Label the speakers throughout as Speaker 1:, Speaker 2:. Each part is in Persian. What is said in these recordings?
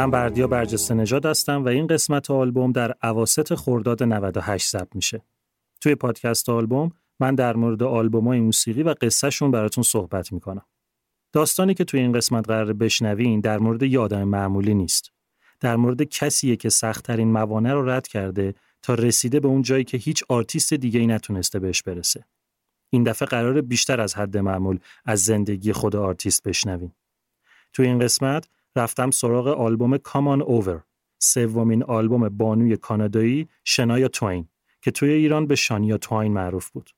Speaker 1: من بردیا برجسته نژاد هستم و این قسمت آلبوم در اواسط خرداد 98 ضبط میشه. توی پادکست آلبوم من در مورد آلبومای موسیقی و قصهشون براتون صحبت می‌کنم. داستانی که توی این قسمت قراره بشنوین در مورد یه آدم معمولی نیست. در مورد کسیه که سختترین موانع رو رد کرده تا رسیده به اون جایی که هیچ آرتیست دیگه ای نتونسته بهش برسه. این دفعه قراره بیشتر از حد معمول از زندگی خود آرتیست بشنویم. توی این قسمت رفتم سراغ آلبوم Come On Over سومین آلبوم بانوی کانادایی شنایا توین که توی ایران به شانیا توین معروف بود.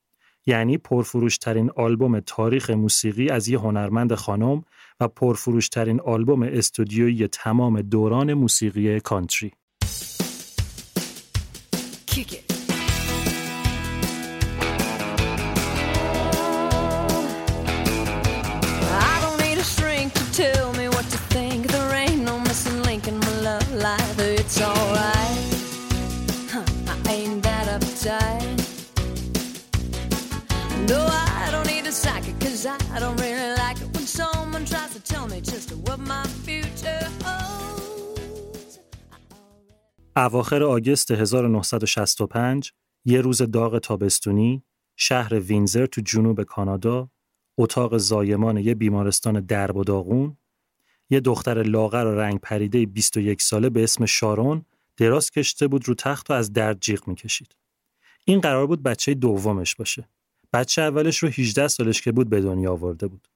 Speaker 1: یعنی پرفروشترین آلبوم تاریخ موسیقی از یه هنرمند خانم و پرفروشترین آلبوم استودیویی تمام دوران موسیقی کانتری.
Speaker 2: It's alright. Huh, I ain't that uptight. No, I don't need a psychic, cause I don't really like it when someone tries to tell me just what my future holds.
Speaker 1: اواخر آگست 1965 یه روز داغ تابستونی شهر وینزر تو جنوب کانادا اتاق زایمان یه بیمارستان درب و داغون یه دختر لاغر و رنگ پریده 21 ساله به اسم شارون دراز کشته بود رو تخت و از درد جیغ می‌کشید. این قرار بود بچه دومش باشه. بچه اولش رو 18 سالش که بود به دنیا آورده بود.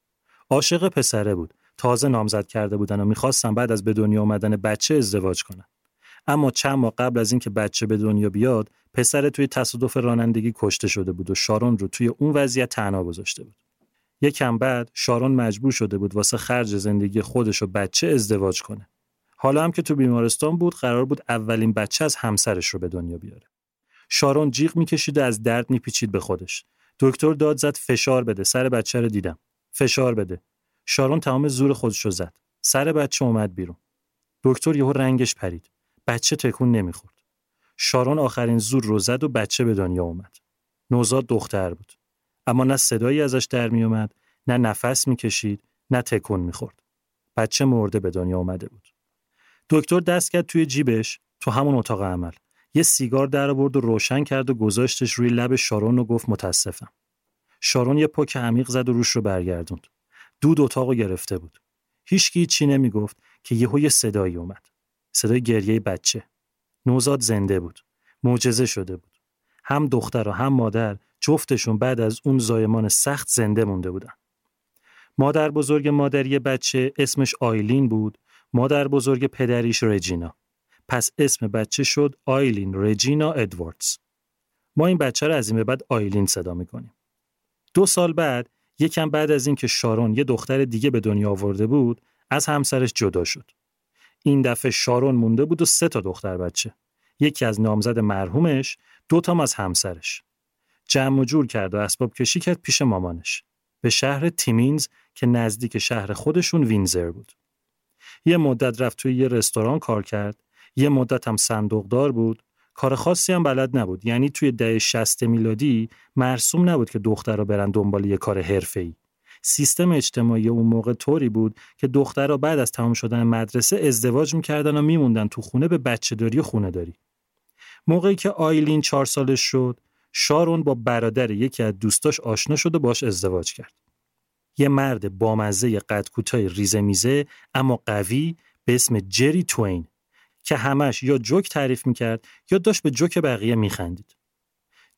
Speaker 1: عاشق پسره بود. تازه نامزد کرده بودن و می‌خواستن بعد از به دنیا آمدن بچه ازدواج کنن. اما چند ماه قبل از اینکه بچه به دنیا بیاد، پسر توی تصادف رانندگی کشته شده بود و شارون رو توی اون وضعیت تنها گذاشته بود. یکم بعد شارون مجبور شده بود واسه خرج زندگی خودش و بچه ازدواج کنه. حالا هم که تو بیمارستان بود قرار بود اولین بچه از همسرش رو به دنیا بیاره. شارون جیغ می‌کشید و از درد میپیچید به خودش. دکتر داد زد فشار بده سر بچه رو دیدم. فشار بده. شارون تمام زور خودش رو زد. سر بچه اومد بیرون. دکتر یهو رنگش پرید. بچه تکون نمی‌خورد. شارون آخرین زور رو زد و بچه به دنیا اومد. نوزاد دختر بود. اما نه صدایی ازش در می اومد، نه نفس می‌کشید، نه تکون می‌خورد. بچه مرده به دنیا اومده بود. دکتر دست کرد توی جیبش تو همون اتاق عمل. یه سیگار در آورد و روشن کرد و گذاشتش روی لب شارون و گفت متاسفم. شارون یه پک عمیق زد و روش رو برگردوند. دود اتاقو گرفته بود. هیچکی چی نمی‌گفت که یهو یه صدایی اومد. صدای گریه بچه. نوزاد زنده بود. معجزه شده بود. هم دختر و هم مادر جفتشون بعد از اون زایمان سخت زنده مونده بودن. مادر بزرگ مادری بچه اسمش آیلین بود مادر بزرگ پدریش رجینا. پس اسم بچه شد آیلین رجینا ادواردز. ما این بچه رو از این به بعد آیلین صدا می‌کنیم. دو سال بعد یکم بعد از اینکه شارون یه دختر دیگه به دنیا آورده بود از همسرش جدا شد. این دفعه شارون مونده بود و سه تا دختر بچه. یکی از نامزد مرحومش دوتام از همسرش. جمع و جور کرد و اسباب کشی کرد پیش مامانش. به شهر تیمینز که نزدیک شهر خودشون وینزر بود. یه مدت رفت توی یه رستوران کار کرد. یه مدت هم صندوقدار بود. کار خاصی هم بلد نبود. یعنی توی دهه 60 میلادی مرسوم نبود که دخترها برن دنبال یه کار حرفه‌ای. سیستم اجتماعی اون موقع طوری بود که دخترها بعد از تمام شدن مدرسه ازدواج می‌کردن و میموندن تو خونه به بچه داری و خونه داری موقعی که آیلین چهار سالش شد شارون با برادر یکی از دوستاش آشنا شد و باش ازدواج کرد یه مرد بامزه قد کوتاه ریزه میزه اما قوی به اسم جری توین که همش یا جوک تعریف می‌کرد یا داشت به جوک بقیه میخندید.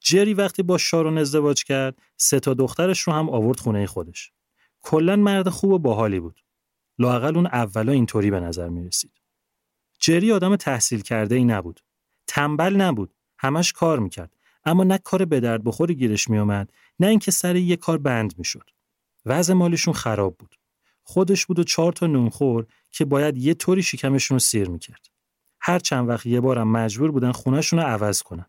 Speaker 1: جری وقتی با شارون ازدواج کرد سه تا دخترش رو هم آورد خونه خودش. کلا مرد خوب و باحالی بود. لاقل اون اولا اینطوری به نظر می رسید. جری آدم تحصیل کرده ای نبود. تنبل نبود. همش کار می‌کرد. اما نه کار به درد بخوری گیرش میومد نه اینکه سر یه کار بند می‌شد. وضع مالیشون خراب بود. خودش بود و چهار تا نونخور که باید یه طوری شکمشون رو سیر می‌کرد. هر چند وقت یه بارم مجبور بودن خونهشون رو عوض کنن.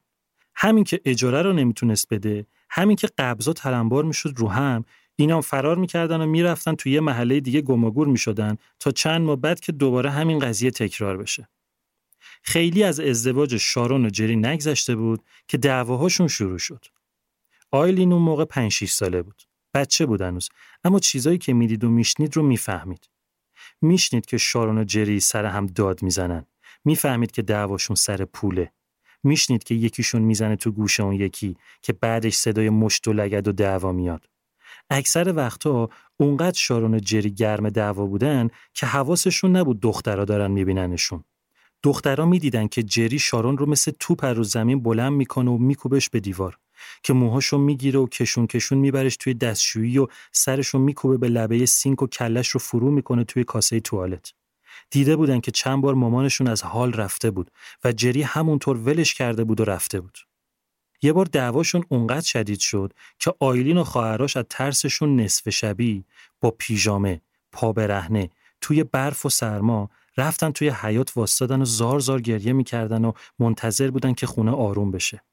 Speaker 1: همین که اجاره رو نمی‌تونست بده، همین که قبضا تلمبار می‌شد رو هم، اینا فرار می‌کردن و می‌رفتن توی یه محله دیگه گماگور می‌شدن تا چند ماه بعد که دوباره همین قضیه تکرار بشه. خیلی از ازدواج شارون و جری نگذشته بود که دعواهاشون شروع شد. آیلین اون موقع 5 6 ساله بود. بچه بود هنوز اما چیزایی که می‌دید و میشنید رو می‌فهمید. میشنید که شارون و جری سر هم داد می‌زنن. می‌فهمید که دعواشون سر پوله. میشنید که یکیشون می‌زنه تو گوش اون یکی که بعدش صدای مشت و لگد و دعوا میاد. اکثر وقتها اونقدر شارون و جری گرم دعوا بودن که حواسشون نبود دخترها دارن میبیننشون. دخترها می‌دیدن که جری شارون رو مثل توپ رو زمین بلند می‌کنه و میکوبش به دیوار که موهاشو می‌گیره و کشون کشون میبرش توی دستشویی و سرشو میکوبه به لبه سینک و کلش رو فرو می‌کنه توی کاسه توالت. دیده بودن که چند بار مامانشون از حال رفته بود و جری همونطور ولش کرده بود و رفته بود. یه بار دعواشون اونقدر شدید شد که آیلین و خواهراش از ترسشون نصف شبی با پیژامه، پا برهنه، توی برف و سرما رفتن توی حیات واستادن و زار زار گریه می‌کردن و منتظر بودن که خونه آروم بشه.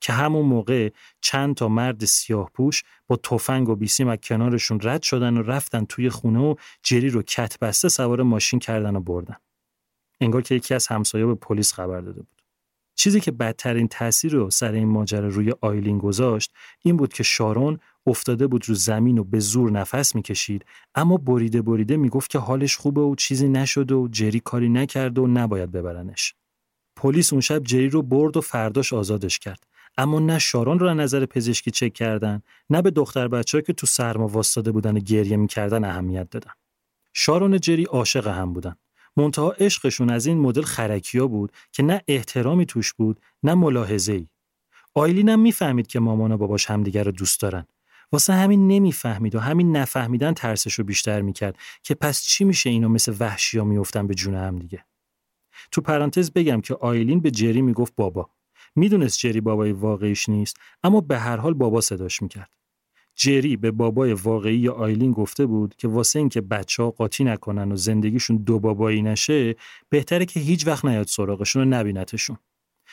Speaker 1: که همون موقع چند تا مرد سیاه پوش با تفنگ و بیسیم از کنارشون رد شدن و رفتن توی خونه و جری رو کت بسته سوار ماشین کردن و بردن. انگار که یکی از همسایه به پلیس خبر داده بود. چیزی که بدترین تاثیر رو سر این ماجرا روی آیلین گذاشت این بود که شارون افتاده بود رو زمین و به زور نفس می‌کشید اما بریده بریده می‌گفت که حالش خوبه و چیزی نشده و جری کاری نکرده و نباید ببرنش. پلیس اون شب جری رو برد و فرداش آزادش کرد اما نه شارون رو نظر پزشکی چک کردن نه به دختر بچه که تو سرما واسطاده بودن و گریه می‌کردن اهمیت دادن شارون جری عاشق هم بودن منتها عشقشون از این مدل خرکیا بود که نه احترامی توش بود نه ملاحظه ای آیلین هم می‌فهمید که مامان و باباش همدیگر رو دوست دارن. واسه همین نمی‌فهمید و همین نفهمیدن ترسش رو بیشتر می‌کرد که پس چی میشه اینو مثل وحشیا میفتن به جون هم دیگه. تو پرانتز بگم که آیلین به جری می‌گفت بابا. می‌دونست جری بابای واقعیش نیست اما به هر حال بابا صداش می‌کرد. جری به بابای واقعی آیلین گفته بود که واسه اینکه بچه ها قاطی نکنن و زندگیشون دو بابایی نشه بهتره که هیچ وقت نیاد سراغشون و نبینتشون.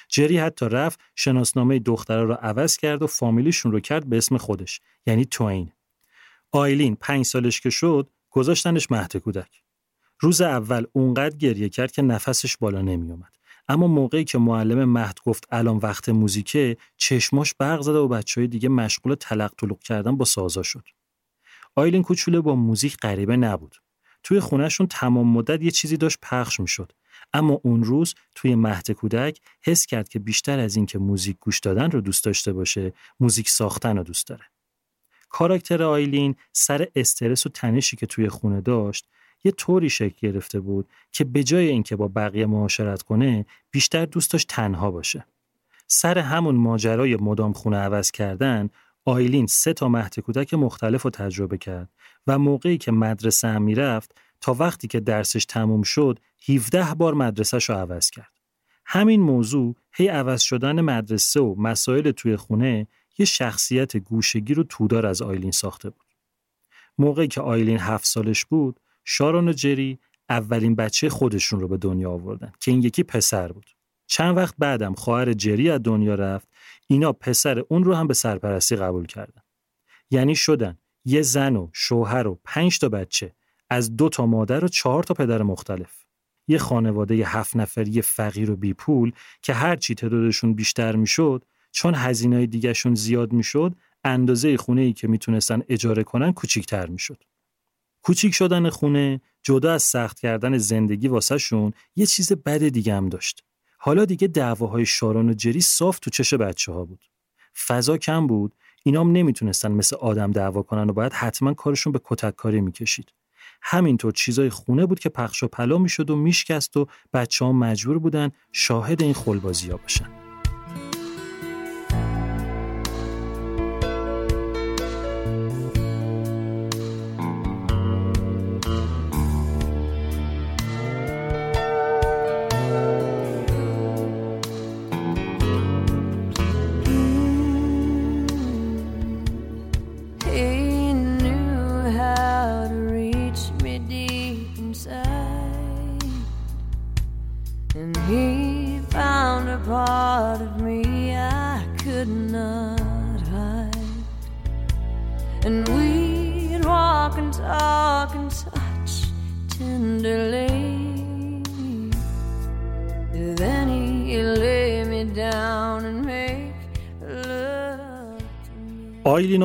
Speaker 1: جری حتی رفت شناسنامه دختره رو عوض کرد و فامیلیشون رو کرد به اسم خودش یعنی توین. آیلین پنج سالش که شد گذاشتنش مهد کودک. روز اول اونقدر گریه کرد که نفسش بالا نمیومد. اما موقعی که معلم مهد گفت الان وقت موزیکه چشماش برق زده و بچه های دیگه مشغول تلق طلق کردن با سازا شد. آیلین کوچوله با موزیک غریبه نبود. توی خونهشون تمام مدت یه چیزی داشت پخش می‌شد. اما اون روز توی مهد کودک حس کرد که بیشتر از اینکه موزیک گوش دادن رو دوست داشته باشه، موزیک ساختن رو دوست داره. کاراکتر آیلین سر استرس و تنشی که توی خونه داشت یه طوری شکل گرفته بود که به جای اینکه با بقیه معاشرت کنه بیشتر دوست داشت تنها باشه. سر همون ماجرای مدام خونه عوض کردن آیلین سه تا مهد کودک مختلف رو تجربه کرد و موقعی که مدرسه هم می‌رفت تا وقتی که درسش تموم شد 17 بار مدرسهش رو عوض کرد. همین موضوع هی عوض شدن مدرسه و مسائل توی خونه یه شخصیت گوشگیر و تودار از آیلین ساخته بود. موقعی که آیلین هفت سالش بود، شارون و جری اولین بچه خودشون رو به دنیا آوردن که این یکی پسر بود. چند وقت بعدم خواهر جری از دنیا رفت اینا پسر اون رو هم به سرپرستی قبول کردن. یعنی شدن یه زن و شوهر و پنج تا بچه از دو تا مادر و چهار تا پدر مختلف. یه خانواده ی هفت نفری فقیر و بیپول که هرچی تعدادشون بیشتر می‌شد چون هزینه دیگهشون زیاد می‌شد اندازه خونه ای که می‌تونستن اجاره کنن کوچیکتر می‌شد. کوچیک شدن خونه جدا از سخت کردن زندگی واسه شون یه چیز بد دیگه هم داشت. حالا دیگه دعواهای شارون و جری صاف تو چش بچه ها بود. فضا کم بود اینام نمی‌تونستن مثل آدم دعوا کنن و باید حتما کارشون به کتک کاری می‌کشید. همینطور چیزای خونه بود که پخش و پلا می‌شد و میشکست و بچه ها مجبور بودن شاهد این خلبازی ها باشن.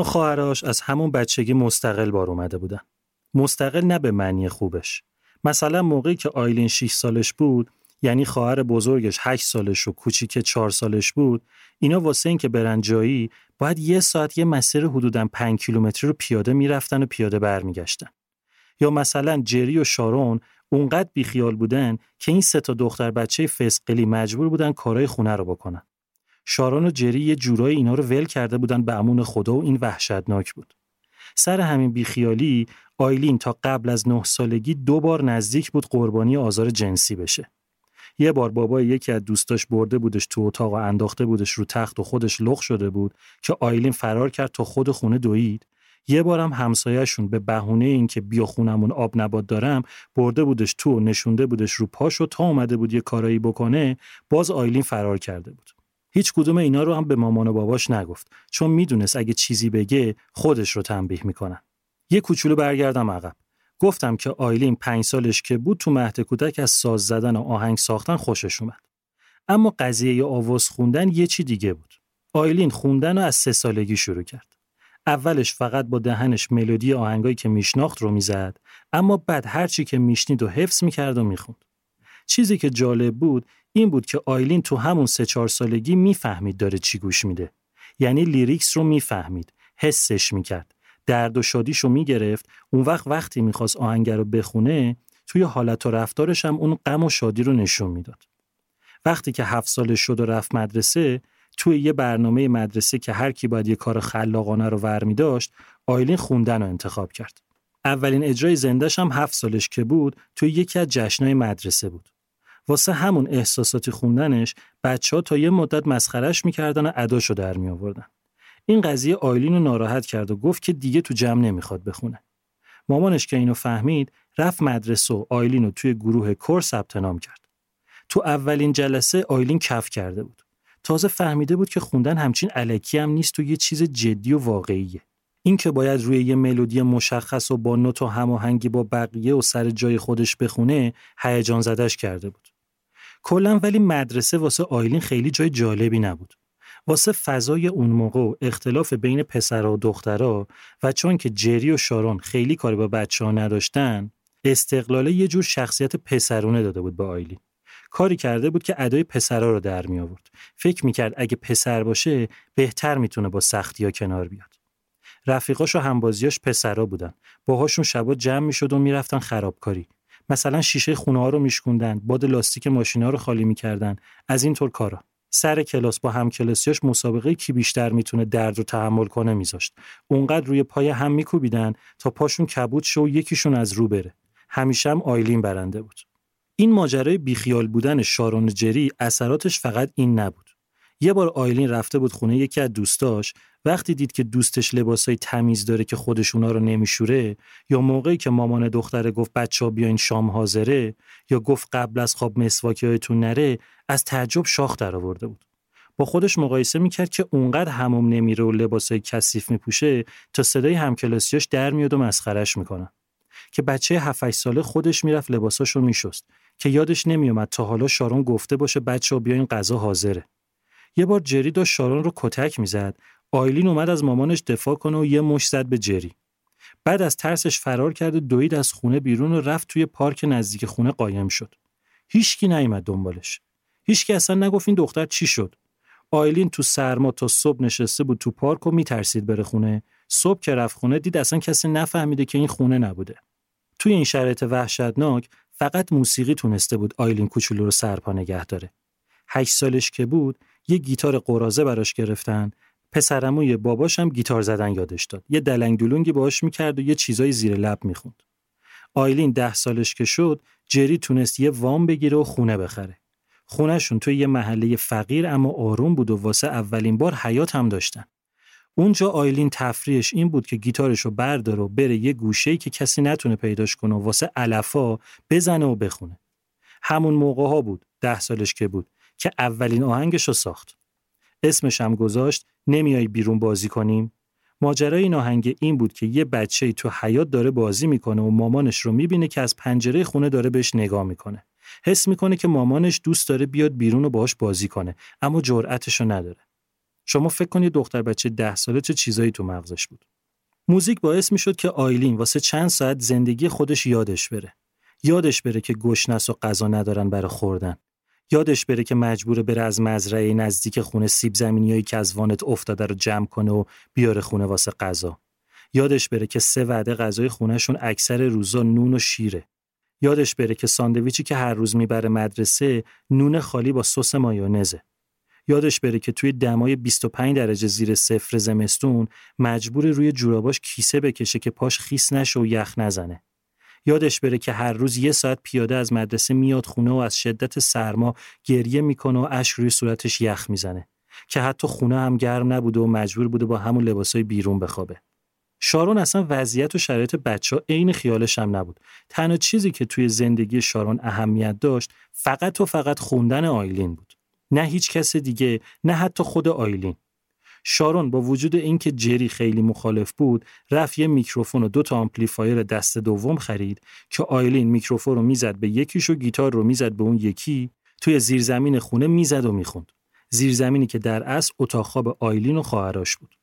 Speaker 1: خواهراش از همون بچگی مستقل بار اومده بودن. مستقل نه به معنی خوبش. مثلا موقعی که آیلین 6 سالش بود یعنی خواهر بزرگش 8 سالش و کوچیک 4 سالش بود اینا واسه این که برن جایی باید یه ساعت یه مسیر حدوداً 5 کیلومتری رو پیاده می‌رفتن و پیاده برمیگشتن یا مثلا جری و شارون اونقدر بیخیال بودن که این سه تا دختر بچه فسقلی مجبور بودن کارهای خونه رو بکنن شارون و جری یه جورایی اینا رو ول کرده بودن به امون خدا و این وحشتناک بود سر همین بیخیالی آیلین تا قبل از نه سالگی دو بار نزدیک بود قربانی آزار جنسی بشه. یه بار بابای یکی از دوستاش برده بودش تو اتاق و انداخته بودش رو تخت و خودش لخ شده بود که آیلین فرار کرد تا خود خونه دوید. یه بارم همسایهشون به بهونه اینکه بیا خونمون آب نبات دارم برده بودش تو و نشونده بودش رو پاشو تا اومده بود یه کارایی بکنه باز آیلین فرار کرده بود. هیچ کدوم اینا رو هم به مامان و باباش نگفت چون می‌دونست اگه چیزی بگه خودش رو تنبیه می‌کنن. یه کوچولو برگردم عقب. گفتم که آیلین پنج سالش که بود تو مهد کودک از ساز زدن و آهنگ ساختن خوشش اومد. اما قضیه آواز خوندن یه چی دیگه بود. آیلین خوندن رو از سه سالگی شروع کرد. اولش فقط با دهنش ملودی آهنگایی که میشناخت رو می‌زد اما بعد هرچی که میشنید و حفظ می‌کرد و می‌خوند. چیزی که جالب بود این بود که آیلین تو همون سه چهار سالگی می‌فهمید داره چی گوش میده. یعنی lyrics رو می‌فهمید، حسش می‌کرد. درد و شادیش رو می‌گرفت اون وقت وقتی می‌خواست آهنگ رو بخونه توی حالت و رفتارش هم اون غم و شادی رو نشون می‌داد. وقتی که هفت سالش شد و رفت مدرسه توی یه برنامه مدرسه که هر کی باید یه کار خلاقانه رو ور می داشت آیلین خوندن رو انتخاب کرد. اولین اجرای زندش هم هفت سالش که بود توی یکی از جشنهای مدرسه بود. واسه همون احساساتی خوندنش بچه ها تا یه مدت مسخرش می‌کردن و اداشو در می آوردن. این قضیه آیلین رو ناراحت کرد و گفت که دیگه تو جمع نمی‌خواد بخونه. مامانش که اینو فهمید رفت مدرسه و آیلین رو توی گروه کور ثبت نام کرد. تو اولین جلسه آیلین کف کرده بود. تازه فهمیده بود که خوندن همچین علکی هم نیست و یه چیز جدی و واقعیه. این که باید روی یه ملودی مشخص و با نوت و هماهنگی با بقیه و سر جای خودش بخونه هیجان زدش کرده بود. کلا ولی مدرسه واسه آیلین خیلی جای جالبی نبود. واسه فضای اون موقع و اختلاف بین پسرها و دخترها و چون که جری و شارون خیلی کاری با بچه ها نداشتن استقلاله یه جور شخصیت پسرونه داده بود به آیلین. کاری کرده بود که ادای پسرا رو در می آورد. فکر می‌کرد اگه پسر باشه بهتر می‌تونه با سختی ها کنار بیاد. رفیقاش و همبازیاش پسرا بودن. باهاشون شبا جمع می‌شد و می‌رفتن خرابکاری. مثلا شیشه خونه ها رو میشکوندن، باد لاستیک ماشینا رو خالی می‌کردن. از این طور کارا. سر کلاس با همکلاسیاش مسابقه کی بیشتر می‌تونه درد رو تحمل کنه میذاشت. اونقدر روی پای هم میکوبیدن تا پاشون کبود شو و یکیشون از رو بره. همیشه هم آیلین برنده بود. این ماجرای بیخیال بودن شارون جری اثراتش فقط این نبود. یه بار آیلین رفته بود خونه یکی از دوستاش. وقتی دید که دوستش لباسای تمیز داره که خودش اونا رو نمیشوره یا موقعی که مامان دختره گفت بچه ها بیاین شام حاضره یا گفت قبل از خواب مسواکی هایتون نره از تعجب شاخ در آورده بود. با خودش مقایسه می‌کرد که اونقدر هموم نمیره و لباسای کثیف میپوشه تا صدای همکلاسیاش در میاد و مسخرش می‌کنن که بچه 7 ساله خودش می‌رفت لباساشو میشست که یادش نمیومد تا حالا شارون گفته باشه بچه ها بیاین غذا حاضره. یه بار جری داشت شارون رو کتک می‌زد. آیلین اومد از مامانش دفاع کنه و یه مش زد به جری. بعد از ترسش فرار کرد و دوید از خونه بیرون و رفت توی پارک نزدیک خونه قایم شد. هیچکی نیومد دنبالش. هیچکی اصلا نگفت این دختر چی شد. آیلین تو سرما تا صبح نشسته بود تو پارک و میترسید بره خونه. صبح که رفت خونه دید اصلا کسی نفهمیده که این خونه نبوده. توی این شرایط وحشتناک فقط موسیقی تونسته بود آیلین کوچولو رو سرپا نگه داره. هشت سالش که بود یه گیتار قرازه براش گرفتن. پسرموی باباش هم گیتار زدن یادش داد. یه دلنگ دلونگی باهاش می‌کرد و یه چیزای زیر لب می‌خوند. آیلین ده سالش که شد جری تونست یه وام بگیره و خونه بخره. خونهشون توی یه محله فقیر اما آروم بود و واسه اولین بار حیات هم داشتن. اونجا آیلین تفریحش این بود که گیتارش رو برداره و بره یه گوشه‌ای که کسی نتونه پیداش کنه و واسه علفا بزنه و بخونه. همون موقع ها بود ده سالش که بود که اولین آهنگش رو ساخت. اسمش هم گذاشت نمیای بیرون بازی کنیم. ماجرای این آهنگ این بود که یه بچه تو حیات داره بازی می‌کنه و مامانش رو می‌بینه که از پنجره خونه داره بهش نگاه می‌کنه. حس می‌کنه که مامانش دوست داره بیاد بیرون و باهاش بازی کنه اما جرأتش رو نداره. شما فکر کنید دختر بچه ده ساله چه چیزایی تو مغزش بود. موزیک باعث می‌شد که آیلین واسه چند ساعت زندگی خودش یادش بره. یادش بره که گشنس و غذا ندارن برای خوردن. یادش بره که مجبوره بره از مزرعه نزدیک خونه سیب زمینیایی که از وانت افتاده رو جمع کنه و بیاره خونه واسه غذا. یادش بره که سه وعده غذای خونهشون اکثر روزا نون و شیره. یادش بره که ساندویچی که هر روز می‌بره مدرسه نون خالی با سس مایونزه. یادش بره که توی دمای 25 درجه زیر صفر زمستون مجبور روی جوراباش کیسه بکشه که پاش خیس نشه و یخ نزنه. یادش بره که هر روز یه ساعت پیاده از مدرسه میاد خونه و از شدت سرما گریه می‌کنه و اشک روی صورتش یخ می‌زنه. که حتی خونه هم گرم نبوده و مجبور بوده با همون لباسای بیرون بخوابه. شارون اصلا وضعیت و شرایط بچه ها عین خیالش هم نبود. تنها چیزی که توی زندگی شارون اهمیت داشت فقط و فقط خوندن آیلین بود. نه هیچ کس دیگه نه حتی خود آیلین. شارون با وجود اینکه جری خیلی مخالف بود رفت یه میکروفون و دو تا آمپلیفایر دست دوم خرید که آیلین میکروفون رو می‌زد به یکیش و گیتار رو می‌زد به اون یکی توی زیرزمین خونه می‌زد و می‌خوند. زیرزمینی که در اصل اتاق خواب آیلین و خواهرش بود.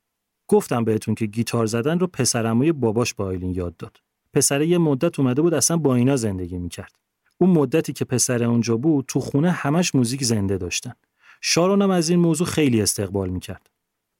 Speaker 1: گفتم بهتون که گیتار زدن رو پسرعموی باباش به آیلین یاد داد. پسر یه مدت اومده بود اصلا با اینا زندگی می‌کرد. اون مدتی که پسر اونجا بود تو خونه همش موزیک زنده داشتن. شارون هم از این موضوع خیلی استقبال می‌کرد.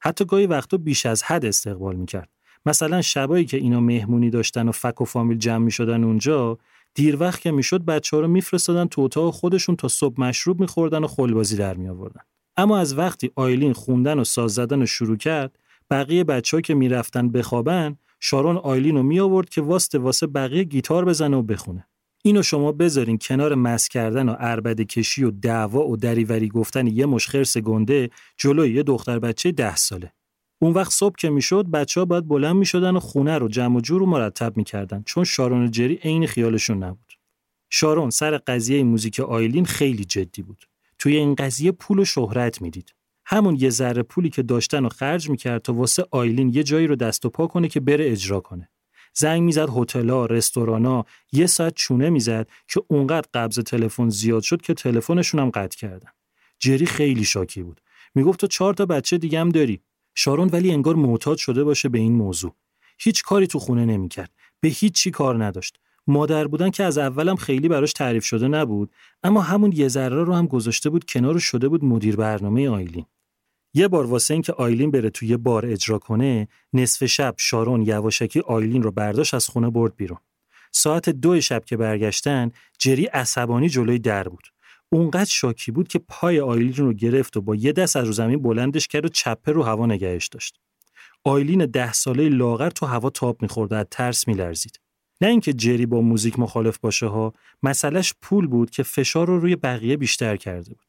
Speaker 1: حتی گاهی وقتا بیش از حد استقبال می‌کرد. مثلا شبایی که اینا مهمونی داشتن و فک و فامیل جمع می‌شدن اونجا دیر وقت که می‌شد بچه ها رو میفرستادن تو اتاق خودشون تا صبح مشروب میخوردن و خلبازی در میآوردن. اما از وقتی آیلین خوندن و ساز زدن رو شروع کرد بقیه بچه ها که می‌رفتن بخوابن شارون آیلین رو می آورد که واسه واسه بقیه گیتار بزنه و بخونه. اینو شما بذارین کنار مس کردن و عربده کشی و دعوا و دریوری گفتن یه مش خرس گنده جلوی یه دختر بچه ده ساله. اون وقت صبح که می‌شد بچه ها باید بلند می‌شدن و خونه رو جمع و جور و مرتب می‌کردن چون شارون و جری عین خیالشون نبود. شارون سر قضیه موزیک آیلین خیلی جدی بود. توی این قضیه پول و شهرت می‌دید. همون یه ذره پولی که داشتن و خرج می‌کرد تا واسه آیلین یه جایی رو دست و پا کنه که بره اجرا کنه. زنگ می‌زد هتل‌ها، رستورانا، یه ساعت چونه می‌زد که اونقدر قبض تلفن زیاد شد که تلفنشون هم قطع کردن. جری خیلی شاکی بود. می‌گفت تو چهار تا بچه دیگه هم داری. شارون ولی انگار معتاد شده باشه به این موضوع. هیچ کاری تو خونه نمی‌کرد. به هیچ چی کار نداشت. مادر بودن که از اولم خیلی براش تعریف شده نبود اما همون یه ذره رو هم گذاشته بود کنار شده بود مدیر برنامه آیلین یه بار واسه اینکه آیلین بره توی بار اجرا کنه نصف شب شارون یواشکی آیلین رو برداشت از خونه برد بیرون ساعت دو شب که برگشتن جری عصبانی جلوی در بود اونقدر شاکی بود که پای آیلین رو گرفت و با یه دست از رو زمین بلندش کرد و چپه رو هوا نگهش داشت. آیلین ده ساله لاغر تو هوا تاب میخورده از ترس میلرزید. نه اینکه جری با موزیک مخالف باشه ها مسئلهش پول بود که فشار رو روی بقیه بیشتر کرده بود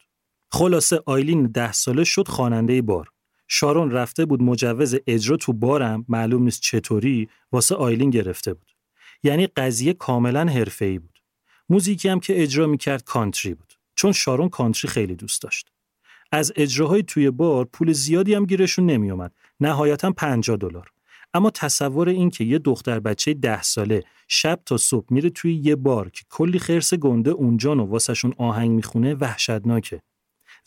Speaker 1: خلاصه آیلین ده ساله شد خواننده بار. شارون رفته بود مجوز اجرا تو بارم معلوم نیست چطوری واسه آیلین گرفته بود. یعنی قضیه کاملا حرفه‌ای بود. موزیکی هم که اجرا می‌کرد کانتری بود چون شارون کانتری خیلی دوست داشت. از اجراهای توی بار پول زیادی هم گیرشون نمیومد نهایتا 50 دلار. اما تصور این که یه دختر بچه ده ساله شب تا صبح میره توی یه بار که کلی خرس گنده اونجا و واسهشون آهنگ می‌خونه وحشتناکه.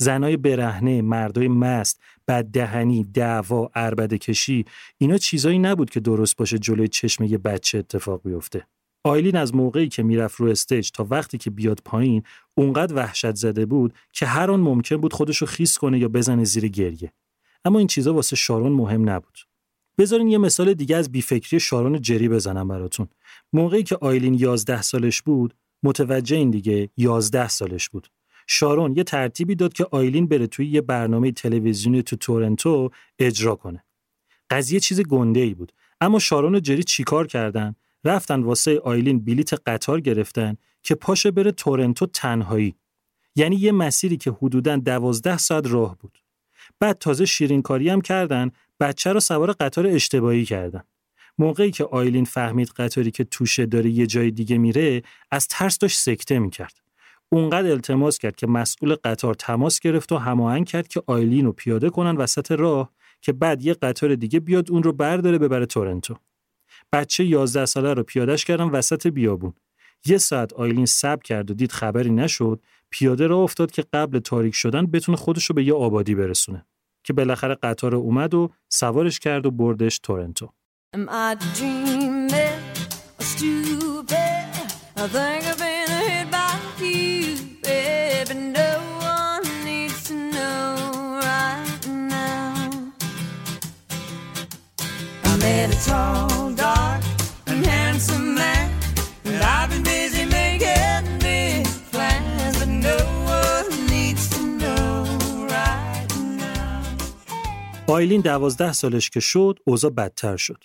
Speaker 1: زنای برهنه، مردای مست، بددهنی، دعوا، عربده کشی اینا چیزایی نبود که درست باشه جلوی چشم یه بچه اتفاق بیفته. آیلین از موقعی که می‌رفت رو استیج تا وقتی که بیاد پایین اونقدر وحشت زده بود که هر آن ممکن بود خودشو خیس کنه یا بزنه زیر گریه. اما این چیزا واسه شارون مهم نبود. بذارین یه مثال دیگه از بیفکری شارون جری بزنم براتون. موقعی که آیلین 11 سالش بود، متوجه این دیگه 11 سالش بود. شارون یه ترتیبی داد که آیلین بره توی یه برنامه تلویزیونی تو تورنتو اجرا کنه. قضیه چیز گنده ای بود. اما شارون و جری چیکار کردن؟ رفتن واسه آیلین بلیت قطار گرفتن که پاشه بره تورنتو تنهایی. یعنی یه مسیری که حدوداً دوازده ساعت راه بود. بعد تازه شیرینکاری هم کردن بچه رو سوار قطار اشتباهی کردن. موقعی که آیلین فهمید قطاری که توشه داره یه جای دیگه میره از ترس داشت سکته می‌کرد. اونقدر التماس کرد که مسئول قطار تماس گرفت و هماهنگ کرد که آیلین رو پیاده کنن وسط راه که بعد یه قطار دیگه بیاد اون رو برداره ببره تورنتو. بچه 11 ساله رو پیادهش کردن وسط بیابون. یه ساعت آیلین صبر کرد و دید خبری نشد پیاده را افتاد که قبل تاریک شدن بتونه خودش رو به یه آبادی برسونه که بالاخره قطار اومد و سوارش کرد و بردش تورنتو
Speaker 2: Am I tall, dark, and handsome man, and I've been busy making big plans, but no one needs to know right now.
Speaker 1: آیلین دوازده سالش که شد اوضاع بدتر شد.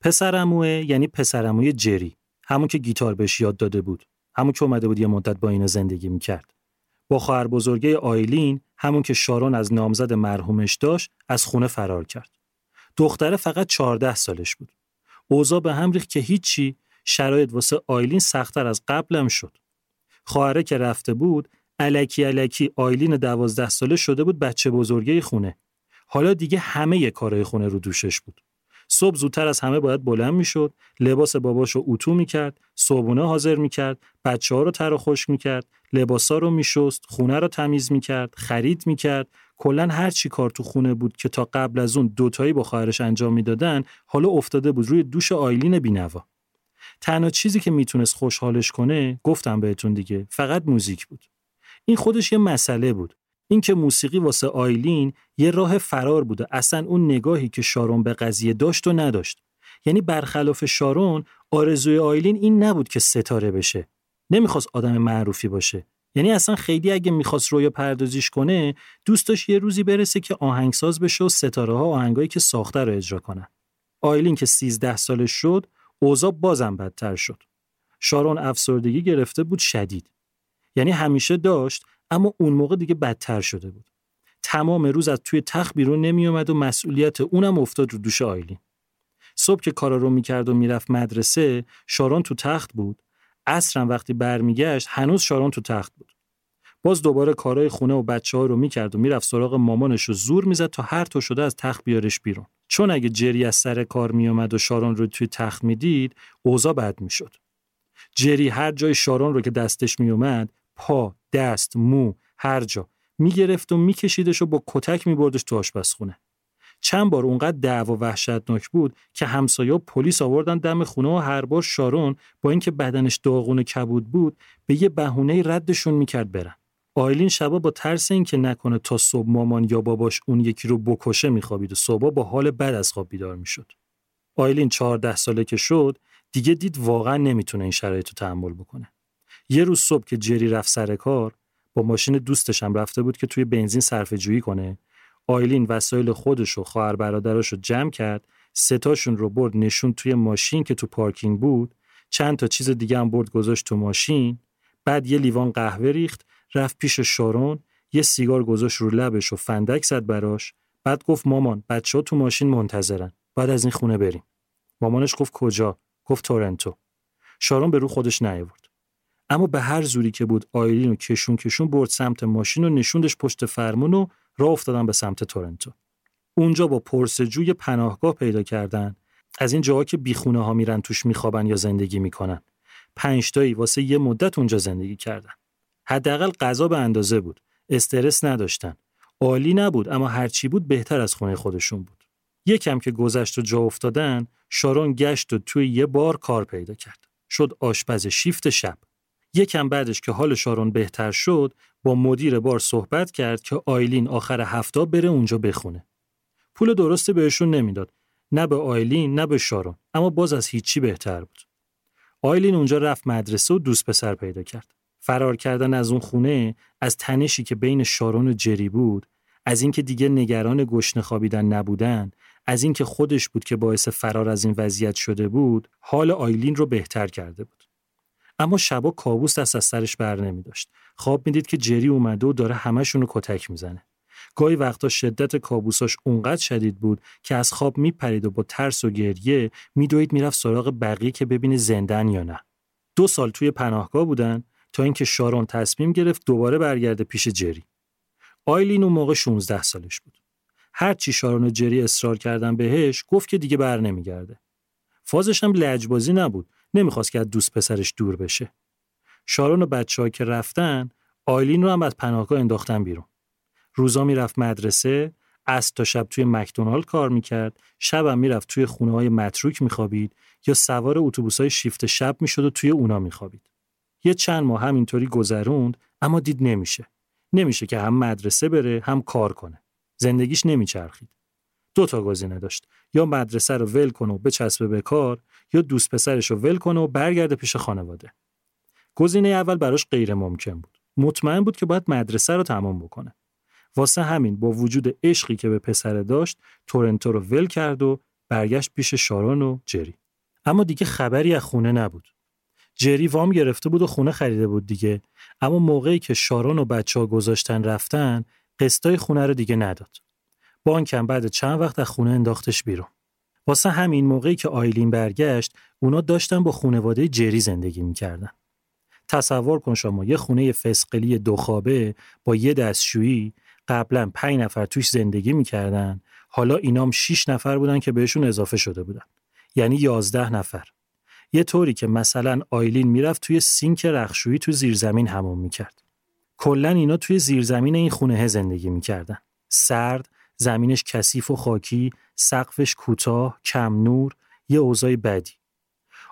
Speaker 1: پسرموه یعنی پسرموی جری همون که گیتار بهش یاد داده بود. همون که اومده بود یه مدت با اینا زندگی می‌کرد. با خواهر بزرگه آیلین همون که شارون از نامزد مرحومش داشت از خونه فرار کرد. دختره فقط 14 سالش بود. اوضاع به هم ریخت که هیچی شرایط واسه آیلین سختتر از قبلم شد. خواهره که رفته بود الکی الکی آیلین دوازده ساله شده بود بچه بزرگه خونه. حالا دیگه همه کارهای خونه رو دوشش بود. صبح زودتر از همه باید بلند می‌شد لباس باباش رو اتو می‌کرد صبحونه حاضر می‌کرد بچه ها رو تر و خشک می‌کرد لباسا رو میشست خونه رو تمیز می‌کرد خرید می‌کرد کلا هر چی کار تو خونه بود که تا قبل از اون دوتایی با خواهرش انجام می‌دادن حالا افتاده بود روی دوش آیلین بینوا. تنها چیزی که می‌تونست خوشحالش کنه گفتم بهتون دیگه فقط موزیک بود. این خودش یه مسئله بود. اینکه موسیقی واسه آیلین یه راه فرار بوده. اصلا اون نگاهی که شارون به قضیه داشت و نداشت. یعنی برخلاف شارون آرزوی آیلین این نبود که ستاره بشه. نمی‌خواست آدم معروفی باشه. یعنی اصلا خیلی اگه می‌خواست رویا پردازیش کنه دوست داشت یه روزی برسه که آهنگساز بشه و ستاره ها آهنگایی که ساخته رو اجرا کنن آیلین که 13 سالش شد اوضاع بازم بدتر شد شارون افسردگی گرفته بود شدید یعنی همیشه داشت اما اون موقع دیگه بدتر شده بود. تمام روز از توی تخت بیرون نمی اومد و مسئولیت اونم افتاد رو دوش آیلین. صبح که کارا رو می‌کرد و می‌رفت مدرسه شارون تو تخت بود. عصرم وقتی برمیگشت هنوز شارون تو تخت بود. باز دوباره کارهای خونه و بچه ها رو می‌کرد و می‌رفت سراغ مامانش و زور می‌زد تا هر تو شده از تخت بیارش بیرون. چون اگه جری از سر کار میومد و شارون رو توی تخت می‌دید اوضاع بد می‌شد. جری هر جای شارون رو که دستش میومد پا، دست، مو، هر جا می‌گرفت و میکشیدش و با کتک میبردش تو آشپزخونه. چند بار اونقدر دعوا وحشتناک بود که همسایه پلیس آوردن دم خونه و هر بار شارون با اینکه بدنش داغون کبود بود به یه بهونه ردشون می‌کرد برن. آیلین شبا با ترس اینکه نکنه تا صبح مامان یا باباش اون یکی رو بکشه میخوابید و صبح با حال بد از خواب بیدار می‌شد. آیلین 14 ساله که شد دیگه دید واقعا نمی‌تونه این شرایط رو تحمل بکنه. یه روز صبح که جری رفت سر کار با ماشین دوستش رفته بود که توی بنزین صرفه جویی کنه آیلین وسایل خودش و خواهر برادراش رو جمع کرد ستاشون رو برد نشون توی ماشین که تو پارکینگ بود. چند تا چیز دیگه هم برد گذاشت تو ماشین. بعد یه لیوان قهوه ریخت رفت پیش شارون یه سیگار گذاشت رو لبش و فندک زد براش. بعد گفت مامان بچه ها تو ماشین منتظرن. بعد از این خونه بریم. مامانش گفت کجا؟ گفت تورنتو. شارون به رو خودش نیاورد. اما به هر زوری که بود آیلین و کشون کشون برد سمت ماشین و نشوندش پشت فرمون و راه افتادن به سمت تورنتو. اونجا با پرسجوی پناهگاه پیدا کردن. از این جاها که بیخونه ها میرن توش میخوابن یا زندگی می‌کنن. پنج تایی واسه یه مدت اونجا زندگی کردن. حداقل غذا به اندازه بود. استرس نداشتن. عالی نبود اما هرچی بود بهتر از خونه خودشون بود. یکم که گذشت و جا افتادن شارون گشت و توی یه بار کار پیدا کرد. شد آشپز شیفت شب. یکم بعدش که حال شارون بهتر شد با مدیر بار صحبت کرد که آیلین آخر هفته بره اونجا بخونه. پول درستی بهشون نمی‌داد. نه به آیلین نه به شارون. اما باز از هیچی بهتر بود. آیلین اونجا رفت مدرسه و دوست پسر پیدا کرد. فرار کردن از اون خونه از تنشی که بین شارون و جری بود از اینکه دیگه نگران گشنه خوابیدن نبودن از اینکه خودش بود که باعث فرار از این وضعیت شده بود حال آیلین رو بهتر کرده بود. اما شبا کابوس دست از سرش بر نمی داشت خواب می‌دید که جری اومده و داره همشون رو کتک می‌زنه. گاهی وقتا شدت کابوساش اونقدر شدید بود که از خواب میپرید و با ترس و گریه میدوید می‌رفت سراغ بقیه که ببینه زندن یا نه. دو سال توی پناهگاه بودن تا اینکه شارون تصمیم گرفت دوباره برگرده پیش جری. آیلین اون موقع 16 سالش بود. هر چی شارون و جری اصرار کردن بهش گفت که دیگه بر نمیگرده. فازش هم لجبازی نبود. نمی‌خواست که از دوست پسرش دور بشه. شارون و بچه که رفتن آیلین رو هم از پناهگاه انداختن بیرون. روزا می‌رفت مدرسه از تا شب توی مکدونالد کار می‌کرد شبم می‌رفت توی خونه های متروک میخوابید یا سوار اتوبوس های شیفت شب می‌شد و توی اونا میخوابید. یه چند ماه همینطوری گذروند اما دید نمیشه. نمیشه که هم مدرسه بره هم کار کنه. زندگیش نمیچرخید. دو تا گزینه داشت. یا مدرسه رو ول کنه و بچسبه به کار یا دوست پسرش رو ول کنه و برگرده پیش خانواده. گزینه اول براش غیر ممکن بود. مطمئن بود که باید مدرسه رو تمام بکنه. واسه همین با وجود عشقی که به پسر داشت تورنتو رو ول کرد و برگشت پیش شارون و جری. اما دیگه خبری از خونه نبود. جری وام گرفته بود و خونه خریده بود دیگه. اما موقعی که شارون و بچه ها گذاشتن رفتن قسطای خونه رو دیگه نداد. بانکم بعد چند وقت از خونه انداختش بیرون. واسه همین موقعی که آیلین برگشت اونا داشتن با خونواده جری زندگی می‌کردن. تصور کن شما یه خونه فسقلی دو خوابه با یه دستشویی قبلا پنج نفر توش زندگی می‌کردن حالا اینام 6 نفر بودن که بهشون اضافه شده بودن. یعنی یازده نفر. یه طوری که مثلا آیلین می‌رفت توی سینک رخشویی تو زیرزمین همون می‌کرد. کلا اینا توی زیرزمین این خونه زندگی می‌کردن. سرد زمینش کثیف و خاکی سقفش کوتاه کم نور یه اوضاع بدی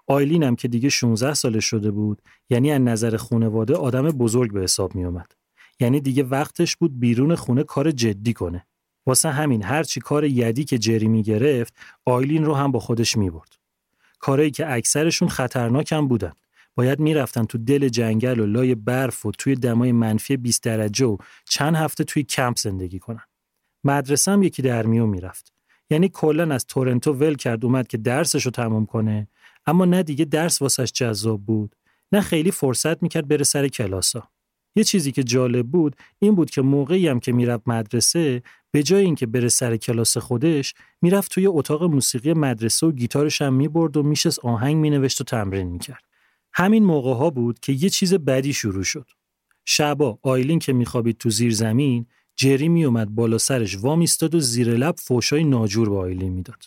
Speaker 1: آیلین هم که دیگه 16 ساله شده بود یعنی از نظر خونواده آدم بزرگ به حساب می اومد. یعنی دیگه وقتش بود بیرون خونه کار جدی کنه. واسه همین هرچی کار یدی که جری می گرفت آیلین رو هم با خودش می برد. کارایی که اکثرشون خطرناک هم بودن. باید می‌رفتن تو دل جنگل و لای برف و توی دمای منفی 20 درجه و چند هفته توی کمپ زندگی کنن. مدرسه هم یکی در میو می‌رفت. یعنی کلا از تورنتو ول کرد اومد که درسش رو تموم کنه. اما نه دیگه درس واسش جذاب بود. نه خیلی فرصت می‌کرد بره سر کلاسا یه چیزی که جالب بود این بود که موقعی هم که می‌رفت مدرسه به جای اینکه بره سر کلاس خودش می‌رفت توی اتاق موسیقی مدرسه و گیتارش هم می‌برد و میشست آهنگ مینوشت و تمرین می‌کرد. همین موقع ها بود که یه چیز بدی شروع شد. شبا آیلین که میخوابید تو زیر زمین جری میومد بالا سرش وامیستاد و زیر لب فوشای ناجور به آیلین می‌داد.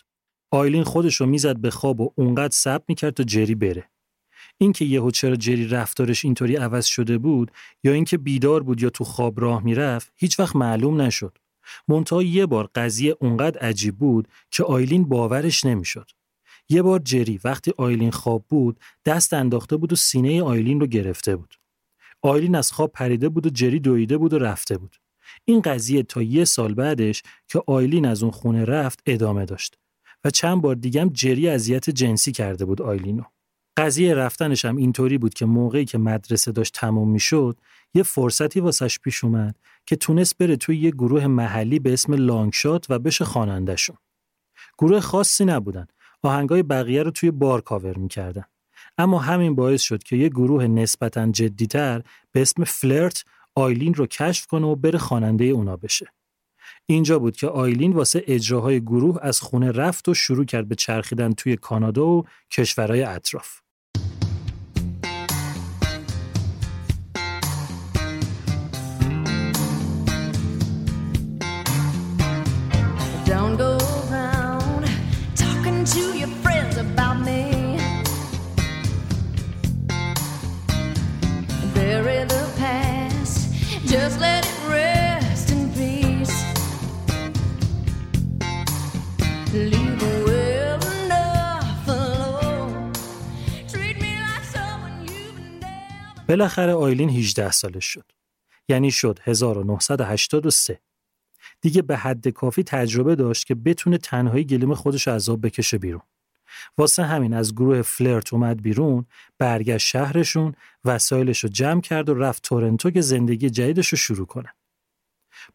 Speaker 1: آیلین خودش رو می‌زد به خواب و اونقدر سب می‌کرد تا جری بره. اینکه یهو چرا جری رفتارش اینطوری عوض شده بود یا اینکه بیدار بود یا تو خواب راه می‌رفت هیچ وقت معلوم نشد. منتها یه بار قضیه اونقدر عجیب بود که آیلین باورش نمی‌شد. یه بار جری وقتی آیلین خواب بود دست انداخته بود و سینه آیلین رو گرفته بود. آیلین از خواب پریده بود و جری دویده بود و رفته بود. این قضیه تا یه سال بعدش که آیلین از اون خونه رفت ادامه داشت و چند بار دیگم جری اذیت جنسی کرده بود آیلینو قضیه رفتنش هم اینطوری بود که موقعی که مدرسه داشت تموم می‌شد یه فرصتی واسش پیش اومد که تونست بره توی یه گروه محلی به اسم لانگشات و بشه خوانندهشون. گروه خاصی نبودن. آهنگای بقیه رو توی بار کاور می‌کردن. اما همین باعث شد که یه گروه نسبتا جدیتر به اسم فلرت آیلین رو کشف کنه و بره خواننده اونا بشه. اینجا بود که آیلین واسه اجراهای گروه از خونه رفت و شروع کرد به چرخیدن توی کانادا و کشورهای اطراف.
Speaker 2: Just let it rest.
Speaker 1: بالاخره آیلین 18 سالش شد. یعنی شد 1983. دیگه به حد کافی تجربه داشت که بتونه تنهایی گلیم خودش از آب بکشه بیرون. واسه همین از گروه فلرت اومد بیرون، برگشت شهرشون، وسایلش رو جمع کرد و رفت تورنتو که زندگی جدیدش رو شروع کنه.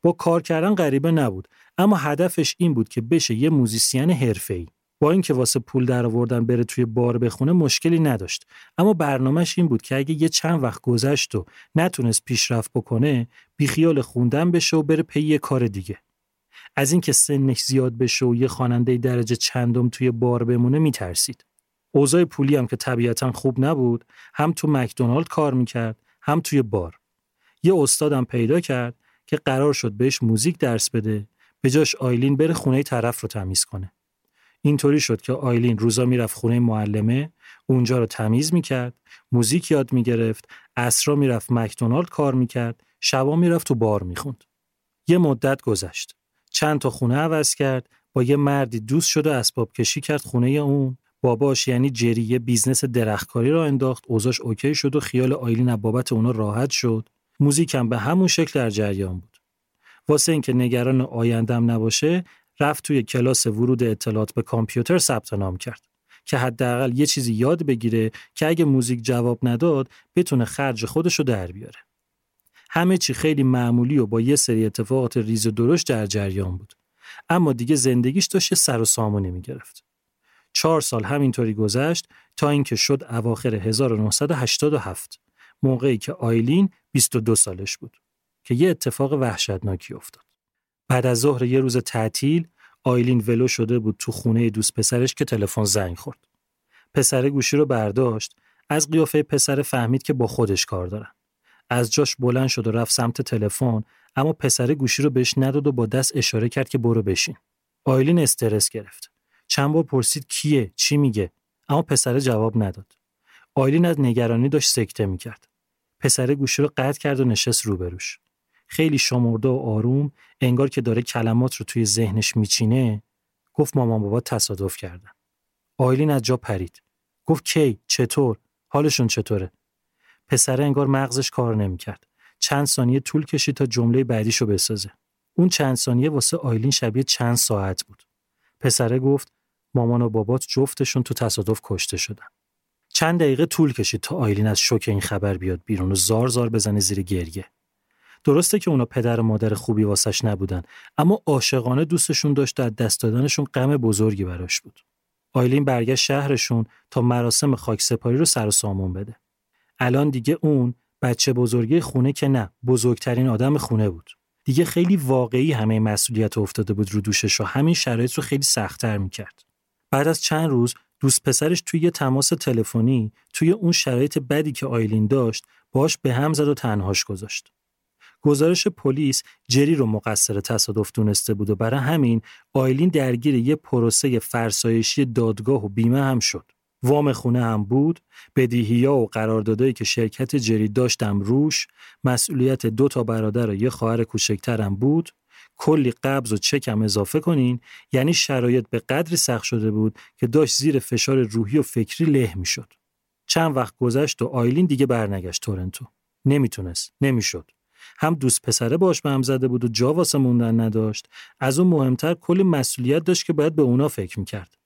Speaker 1: با کار کردن غریبه نبود، اما هدفش این بود که بشه یه موزیسین حرفه‌ای. با اینکه واسه پول درآوردن بره توی بار بخونه مشکلی نداشت اما برنامهش این بود که اگه یه چند وقت گذشت و نتونست پیشرفت بکنه بیخیال خوندن بشه و بره پی یه کار دیگه از اینکه سنش زیاد بشه و یه خواننده درجه چندم توی بار بمونه میترسید. اوضاع پولی هم که طبیعتا خوب نبود هم تو مکدونالد کار می‌کرد هم توی بار. یه استادم پیدا کرد که قرار شد بهش موزیک درس بده به جاش آیلین بره خونه طرف رو تمیز کنه. اینطوری شد که آیلین روزا می‌رفت خونه معلمه اونجا رو تمیز می‌کرد موزیک یاد می‌گرفت عصرا می‌رفت مکدونالد کار می‌کرد شبا می‌رفت تو بار می‌خوند. یه مدت گذشت. چند تا خونه عوض کرد با یه مردی دوست شد و اسباب کشی کرد خونه اون. باباش یعنی جری یه business درختکاری راه انداخت اوضاعش OK شد و خیال آیلین بابت اونا راحت شد. موزیکم به همون شکل در جریان بود. واسه اینکه نگران آیندم نباشه رفت توی کلاس ورود اطلاعات به کامپیوتر ثبت نام کرد که حداقل یه چیزی یاد بگیره که اگه موزیک جواب نداد بتونه خرج خودشو در بیاره. همه چی خیلی معمولی و با یه سری اتفاقات ریز و درشت در جریان بود. اما دیگه زندگیش داشت سر و سامونی می‌گرفت. چهار سال همینطوری گذشت تا اینکه شد اواخر 1987 موقعی که آیلین 22 سالش بود که یه اتفاق وحشتناکی افتاد. بعد از ظهر یه روز تعطیل آیلین ولو شده بود تو خونه دوست پسرش که تلفن زنگ خورد. پسر گوشی رو برداشت از قیافه پسر فهمید که با خودش کار دارن. از جاش بلند شد و رفت سمت تلفن اما پسر گوشی رو بهش نداد و با دست اشاره کرد که برو بشین. آیلین استرس گرفت. چند بار پرسید کیه؟ چی میگه؟ اما پسر جواب نداد. آیلین از نگرانی داشت سکته می‌کرد. پسر گوشی رو قطع کرد و نشست روبروش. خیلی شمرده و آروم انگار که داره کلمات رو توی ذهنش میچینه گفت مامان بابا تصادف کردن آیلین از جا پرید گفت کی چطور حالشون چطوره پسر انگار مغزش کار نمی‌کرد. چند ثانیه طول کشید تا جمله بعدیشو بسازه. اون چند ثانیه واسه آیلین شبیه چند ساعت بود. پسره گفت مامان و بابات جفتشون تو تصادف کشته شدن. چند دقیقه طول کشید تا آیلین از شوک این خبر بیاد بیرون و زار زار بزنه زیر گریه. درسته که اونا پدر و مادر خوبی واسش نبودن اما عاشقانه دوستشون داشت و دست دادنشون غم بزرگی براش بود. آیلین برگشت شهرشون تا مراسم خاک سپاری رو سر و سامون بده. الان دیگه اون بچه بزرگی خونه که نه بزرگترین آدم خونه بود. دیگه خیلی واقعی همه مسئولیت افتاده بود رو دوشش و همین شرایط رو خیلی سختتر می‌کرد. بعد از چند روز دوست پسرش توی یه تماس تلفنی توی اون شرایط بدی که آیلین داشت باش به هم زد و تنهاش گذاشت. گزارش پلیس جری رو مقصر تصادف دونسته بود و برای همین آیلین درگیر یه پروسه فرسایشی دادگاه و بیمه هم شد. وام خونه هم بود، بدیهیا و قراردادایی که شرکت جری داشتم روش، مسئولیت دو تا برادر و یه خواهر کوچکترم بود، کلی قبض و چکم اضافه کنین یعنی شرایط به قدری سخت شده بود که داشت زیر فشار روحی و فکری له می‌شد. چند وقت گذشت و آیلین دیگه برنگشت تورنتو. نمی‌تونست، نمی‌شد. هم دوست پسره باش به هم زده بود و جا واسه موندن نداشت از اون مهمتر کلی مسئولیت داشت که باید به اونا فکر می‌کرد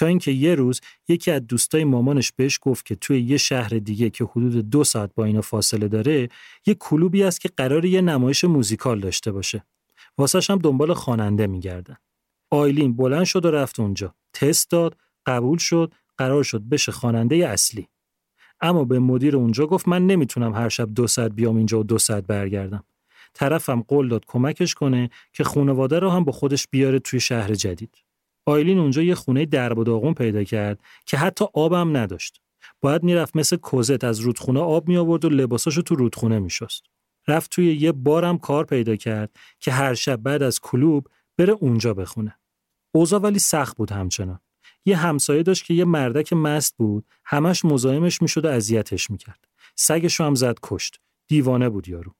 Speaker 1: تا اینکه یه روز یکی از دوستای مامانش بهش گفت که توی یه شهر دیگه که حدود دو ساعت با اینا فاصله داره یه کلوبی است که قرار یه نمایش موزیکال داشته باشه. واسش هم دنبال خواننده میگردن. آیلین بلند شد و رفت اونجا. تست داد قبول شد قرار شد بشه خواننده اصلی. اما به مدیر اونجا گفت من نمی‌تونم هر شب دو ساعت بیام اینجا و دو ساعت برگردم. طرفم قول داد کمکش کنه که خانواده رو هم با خودش بیاره توی شهر جدید. آیلین اونجا یه خونه درب و داغون پیدا کرد که حتی آبم نداشت. باید می‌رفت مثل کوزت از رودخونه آب می آورد و لباساشو تو رودخونه میشست. رفت توی یه بارم کار پیدا کرد که هر شب بعد از کلوب بره اونجا بخونه. اوضاع ولی سخت بود همچنان. یه همسایه داشت که یه مردک مست بود همش مزاحمش می‌شد و اذیتش می‌کرد. سگش هم زد کشت. دیوانه بود یارو.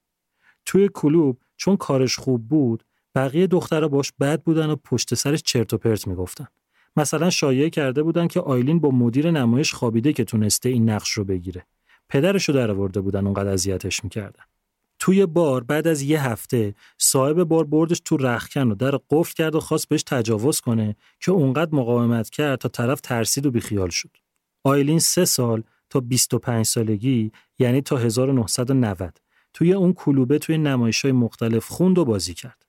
Speaker 1: توی کلوب چون کارش خوب بود بقیه دخترها باش بد بودن و پشت سرش چرت و پرت می‌گفتن مثلا شایعه کرده بودن که آیلین با مدیر نمایش خوابیده که تونسته این نقش رو بگیره پدرش رو درآورده بودن اونقدر اذیتش می‌کردن توی بار بعد از یه هفته صاحب بار بردش تو رخکن و در قفل کرد و خواست بهش تجاوز کنه که اونقدر مقاومت کرد تا طرف ترسید و بیخیال شد. آیلین سه سال تا 25 سالگی یعنی تا 1990 توی اون کلوبه توی نمایش های مختلف خوند و بازی کرد.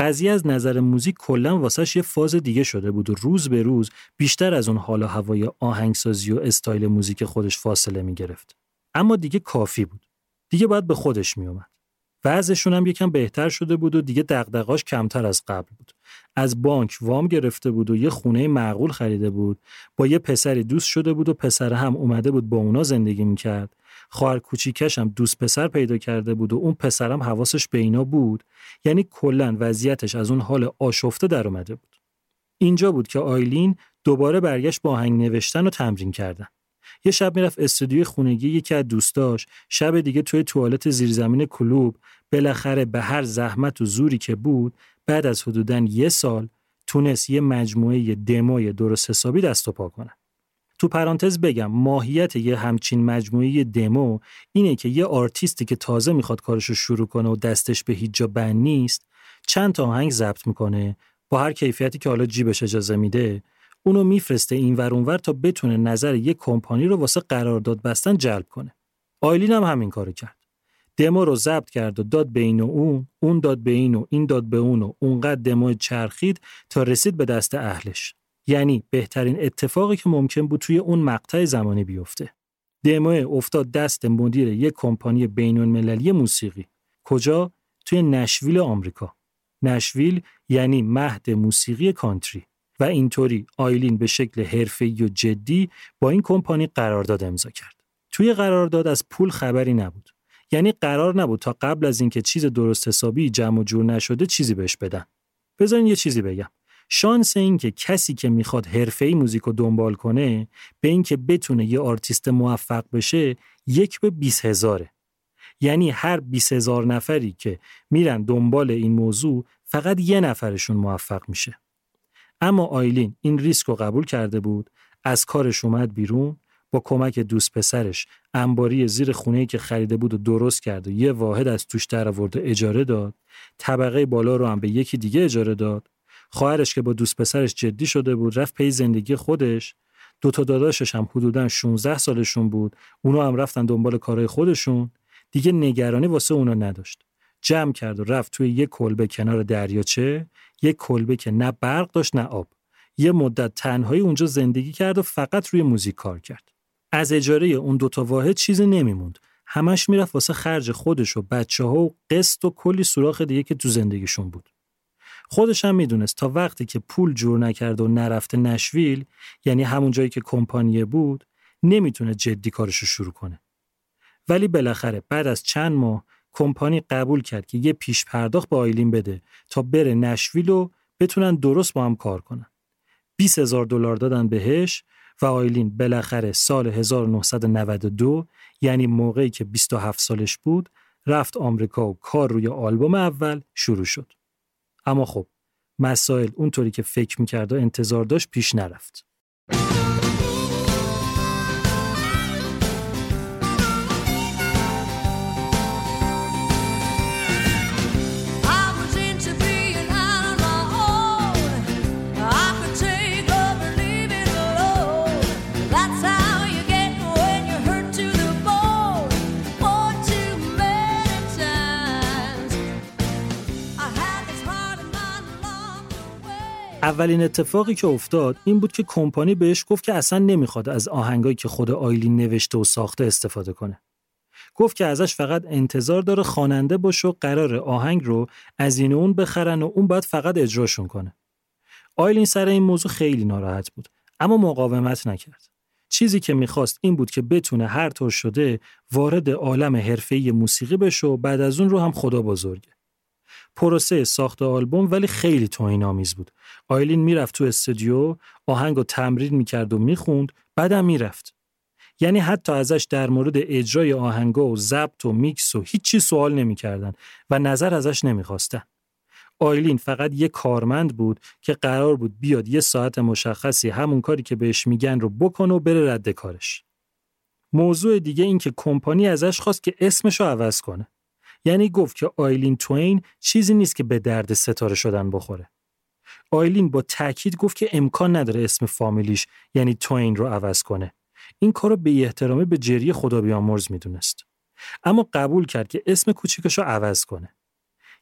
Speaker 1: قضیه از نظر موزیک کلا واسش یه فاز دیگه شده بود و روز به روز بیشتر از اون حال و هوای آهنگسازی و استایل موزیک خودش فاصله می گرفت. اما دیگه کافی بود. دیگه باید به خودش می اومد. وضعشون هم یکم بهتر شده بود و دیگه دغدغاش کمتر از قبل بود. از بانک وام گرفته بود و یه خونه معقول خریده بود. با یه پسری دوست شده بود و پسر هم اومده بود با اونا زندگی می‌کرد. خواهر کوچیکش هم دوست پسر پیدا کرده بود و اون پسرم حواسش به اینا بود. یعنی کلا وضعیتش از اون حال آشفته در اومده بود. اینجا بود که آیلین دوباره برگشت با آهنگ نوشتن و تمرین کردن. یه شب می‌رفت استودیوی خونگی یکی از دوستاش. شب دیگه توی توالت زیرزمین کلوب. بالاخره به هر زحمت و زوری که بود بعد از حدوداً یه سال تونست یه مجموعه دموی درست حسابی دست و پا کنه. تو پرانتز بگم ماهیت یه همچین مجموعه دمو اینه که یه آرتیستی که تازه می‌خواد کارشو شروع کنه و دستش به هیچ جا بند نیست چند تا آهنگ ضبط می‌کنه با هر کیفیتی که حالا جیبش اجازه میده. اونو میفرسته این ور اونور تا بتونه نظر یک کمپانی رو واسه قرارداد بستن جلب کنه. آیلین هم همین کارو کرد. دمو رو ضبط کرد و داد به این و اون، اون داد به این و این داد به اون و اونقدر دمو چرخید تا رسید به دست اهلش. یعنی بهترین اتفاقی که ممکن بود توی اون مقطع زمانی بیفته. دمو افتاد دست مدیر یک کمپانی بین المللی موسیقی. کجا؟ توی نشویل آمریکا. نشویل یعنی مهد موسیقی کانتری. و اینطوری آیلین به شکل حرفه‌ای و جدی با این کمپانی قرارداد امضا کرد. توی قرارداد از پول خبری نبود. یعنی قرار نبود تا قبل از اینکه چیز درست حسابی جمع و جور نشده چیزی بهش بدن. بذارین یه چیزی بگم. شانس این که کسی که می‌خواد حرفه‌ای موزیک رو دنبال کنه به اینکه بتونه یه آرتیست موفق بشه یک به 20 هزاره. یعنی هر 20 هزار نفری که میرن دنبال این موضوع فقط یه نفرشون موفق میشه. اما آیلین این ریسک رو قبول کرده بود از کارش اومد بیرون با کمک دوست پسرش انباری زیر خونه‌ای که خریده بود و درست کرد و یه واحد از توش در آورد اجاره داد. طبقه بالا رو هم به یکی دیگه اجاره داد. خواهرش که با دوست پسرش جدی شده بود رفت پی زندگی خودش. دو تا داداشش هم حدودا 16 سالشون بود. اونا هم رفتن دنبال کارهای خودشون. دیگه نگرانی واسه اونا نداشت. جمع کرد و رفت توی یه کلبه کنار دریاچه. یه کلبه که نه برق داشت نه آب. یه مدت تنهایی اونجا زندگی کرد و فقط روی موزیک کار کرد. از اجاره اون دوتا واحد چیزی نمیموند. همش می‌رفت واسه خرج خودش و بچه ها و قسط و کلی سوراخ دیگه که تو زندگیشون بود. خودش هم می‌دونست تا وقتی که پول جور نکرد و نرفته نشویل یعنی همون جایی که کمپانیه بود نمی‌تونه جدی کارشو شروع کنه. ولی بالاخره بعد از چند ماه کمپانی قبول کرد که یه پیش پرداخت به آیلین بده تا بره نشویل و بتونن درست با هم کار کنن. 20 هزار دلار دادن بهش و آیلین بالاخره سال 1992 یعنی موقعی که 27 سالش بود رفت آمریکا و کار روی آلبوم اول شروع شد. اما خب مسائل اونطوری که فکر می‌کرد و انتظار داشت پیش نرفت. اولین اتفاقی که افتاد این بود که کمپانی بهش گفت که اصلا نمی‌خواد از آهنگایی که خود آیلین نوشته و ساخته استفاده کنه. گفت که ازش فقط انتظار داره خواننده باشه و قرار آهنگ رو از این اون بخرن و اون باید فقط اجراشون کنه. آیلین سر این موضوع خیلی ناراحت بود اما مقاومت نکرد. چیزی که می‌خواست این بود که بتونه هر طور شده وارد عالم حرفه‌ای موسیقی بشه و بعد از اون رو هم خدا بزرگه. پروسه ساخت آلبوم ولی خیلی توهین آمیز بود. آیلین می‌رفت تو استودیو، آهنگ رو تمرین می‌کرد و می‌خوند، بعدم می‌رفت. یعنی حتی ازش در مورد اجرای آهنگا و ضبط و میکس و هیچی سوال نمی‌کردن و نظر ازش نمی‌خواستن. آیلین فقط یه کارمند بود که قرار بود بیاد یه ساعت مشخصی همون کاری که بهش میگن رو بکنه و بره رد کارش. موضوع دیگه این که کمپانی ازش خواست که اسمش رو عوض کنه. یعنی گفت که آیلین توین چیزی نیست که به درد ستاره شدن بخوره. آیلین با تاکید گفت که امکان نداره اسم فامیلیش یعنی توین رو عوض کنه. این کارو به احترامی به جری خدا بیامرز می‌دونست. اما قبول کرد که اسم کوچیکش رو عوض کنه.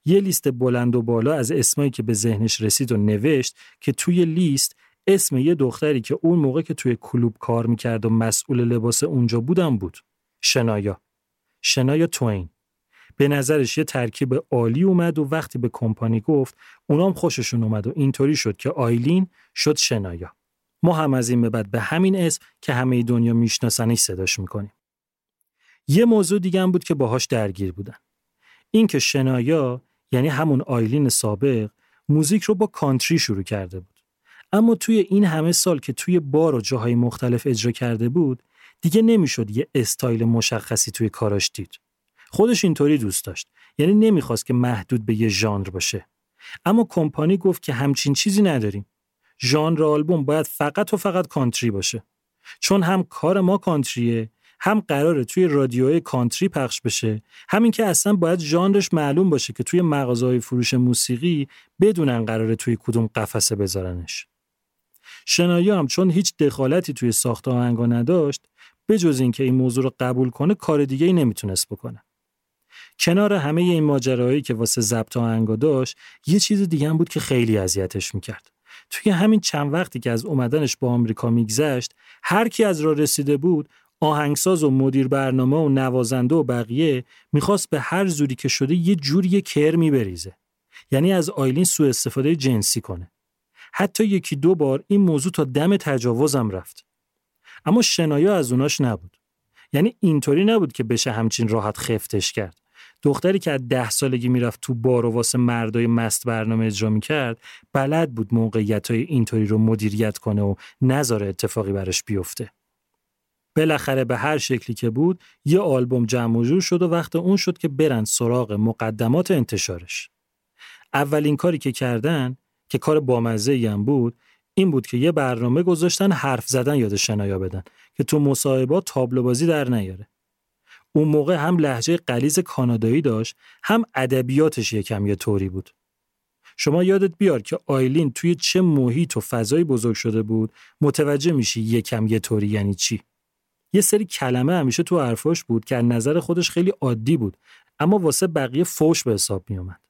Speaker 1: یه لیست بلند و بالا از اسمایی که به ذهنش رسید و نوشت که توی لیست اسم یه دختری که اون موقع که توی کلوب کار می‌کرد و مسئول لباس اونجا بودم بود. شنایا. شنایا توین. به نظرش یه ترکیب عالی اومد و وقتی به کمپانی گفت اونام خوششون اومد و اینطوری شد که آیلین شد شنایا. ما هم از این به بعد به همین اسم که همه دنیا میشناسنش صداش می‌کنیم. یه موضوع دیگه هم بود که باهاش درگیر بودن. این که شنایا یعنی همون آیلین سابق موزیک رو با کانتری شروع کرده بود. اما توی این همه سال که توی بار و جاهای مختلف اجرا کرده بود دیگه نمی‌شد یه استایل مشخصی توی کاراش دید. خودش اینطوری دوست داشت. یعنی نمی‌خواست که محدود به یه ژانر باشه. اما کمپانی گفت که همچین چیزی نداریم. ژانر آلبوم باید فقط و فقط کانتری باشه. چون هم کار ما کانتریه هم قراره توی رادیوهای کانتری پخش بشه همین که اصلا باید ژانرش معلوم باشه که توی مغازه‌های فروش موسیقی بدونن قراره توی کدوم قفسه بذارنش شنایا هم چون هیچ دخالتی توی ساخت آهنگا نداشت به جز اینکه این موضوع رو قبول کنه کار دیگه ای نمی‌تونست بکنه کنار همه این ماجراهایی که واسه ضبط آهنگا داشت یه چیز دیگه هم بود که خیلی اذیتش می‌کرد. توی همین چند وقتی که از اومدنش با آمریکا میگذشت هر کی از راه رسیده بود آهنگساز و مدیر برنامه و نوازنده و بقیه می‌خواست به هر زوری که شده یه جوری کرمی بریزه یعنی از آیلین سوء استفاده جنسی کنه. حتی یکی دو بار این موضوع تا دم تجاوزم رفت. اما شنایا از اوناش نبود. یعنی اینطوری نبود که بشه همچین راحت خفتش کرد. دختری که از ده سالگی می‌رفت تو بار و واسه مردای مست برنامه اجرا می‌کرد بلد بود موقعیت های اینطوری رو مدیریت کنه و نذاره اتفاقی براش بیفته بالاخره به هر شکلی که بود یه آلبوم جمع جور شد و وقت اون شد که برن سراغ مقدمات انتشارش. اولین کاری که کردن که کار بامزه هم بود این بود که یه برنامه گذاشتن حرف زدن یاد شنایا بدن که تو مصاحبات تابلو بازی در نیاره. اون موقع هم لحجه قلیز کانادایی داشت هم ادبیاتش یکم یه طوری بود. شما یادت بیار که آیلین توی چه محیط و فضایی بزرگ شده بود متوجه میشی یکم یه طوری یعنی چی. یه سری کلمه همیشه تو حرفاش بود که نظر خودش خیلی عادی بود اما واسه بقیه فوش به حساب می اومد.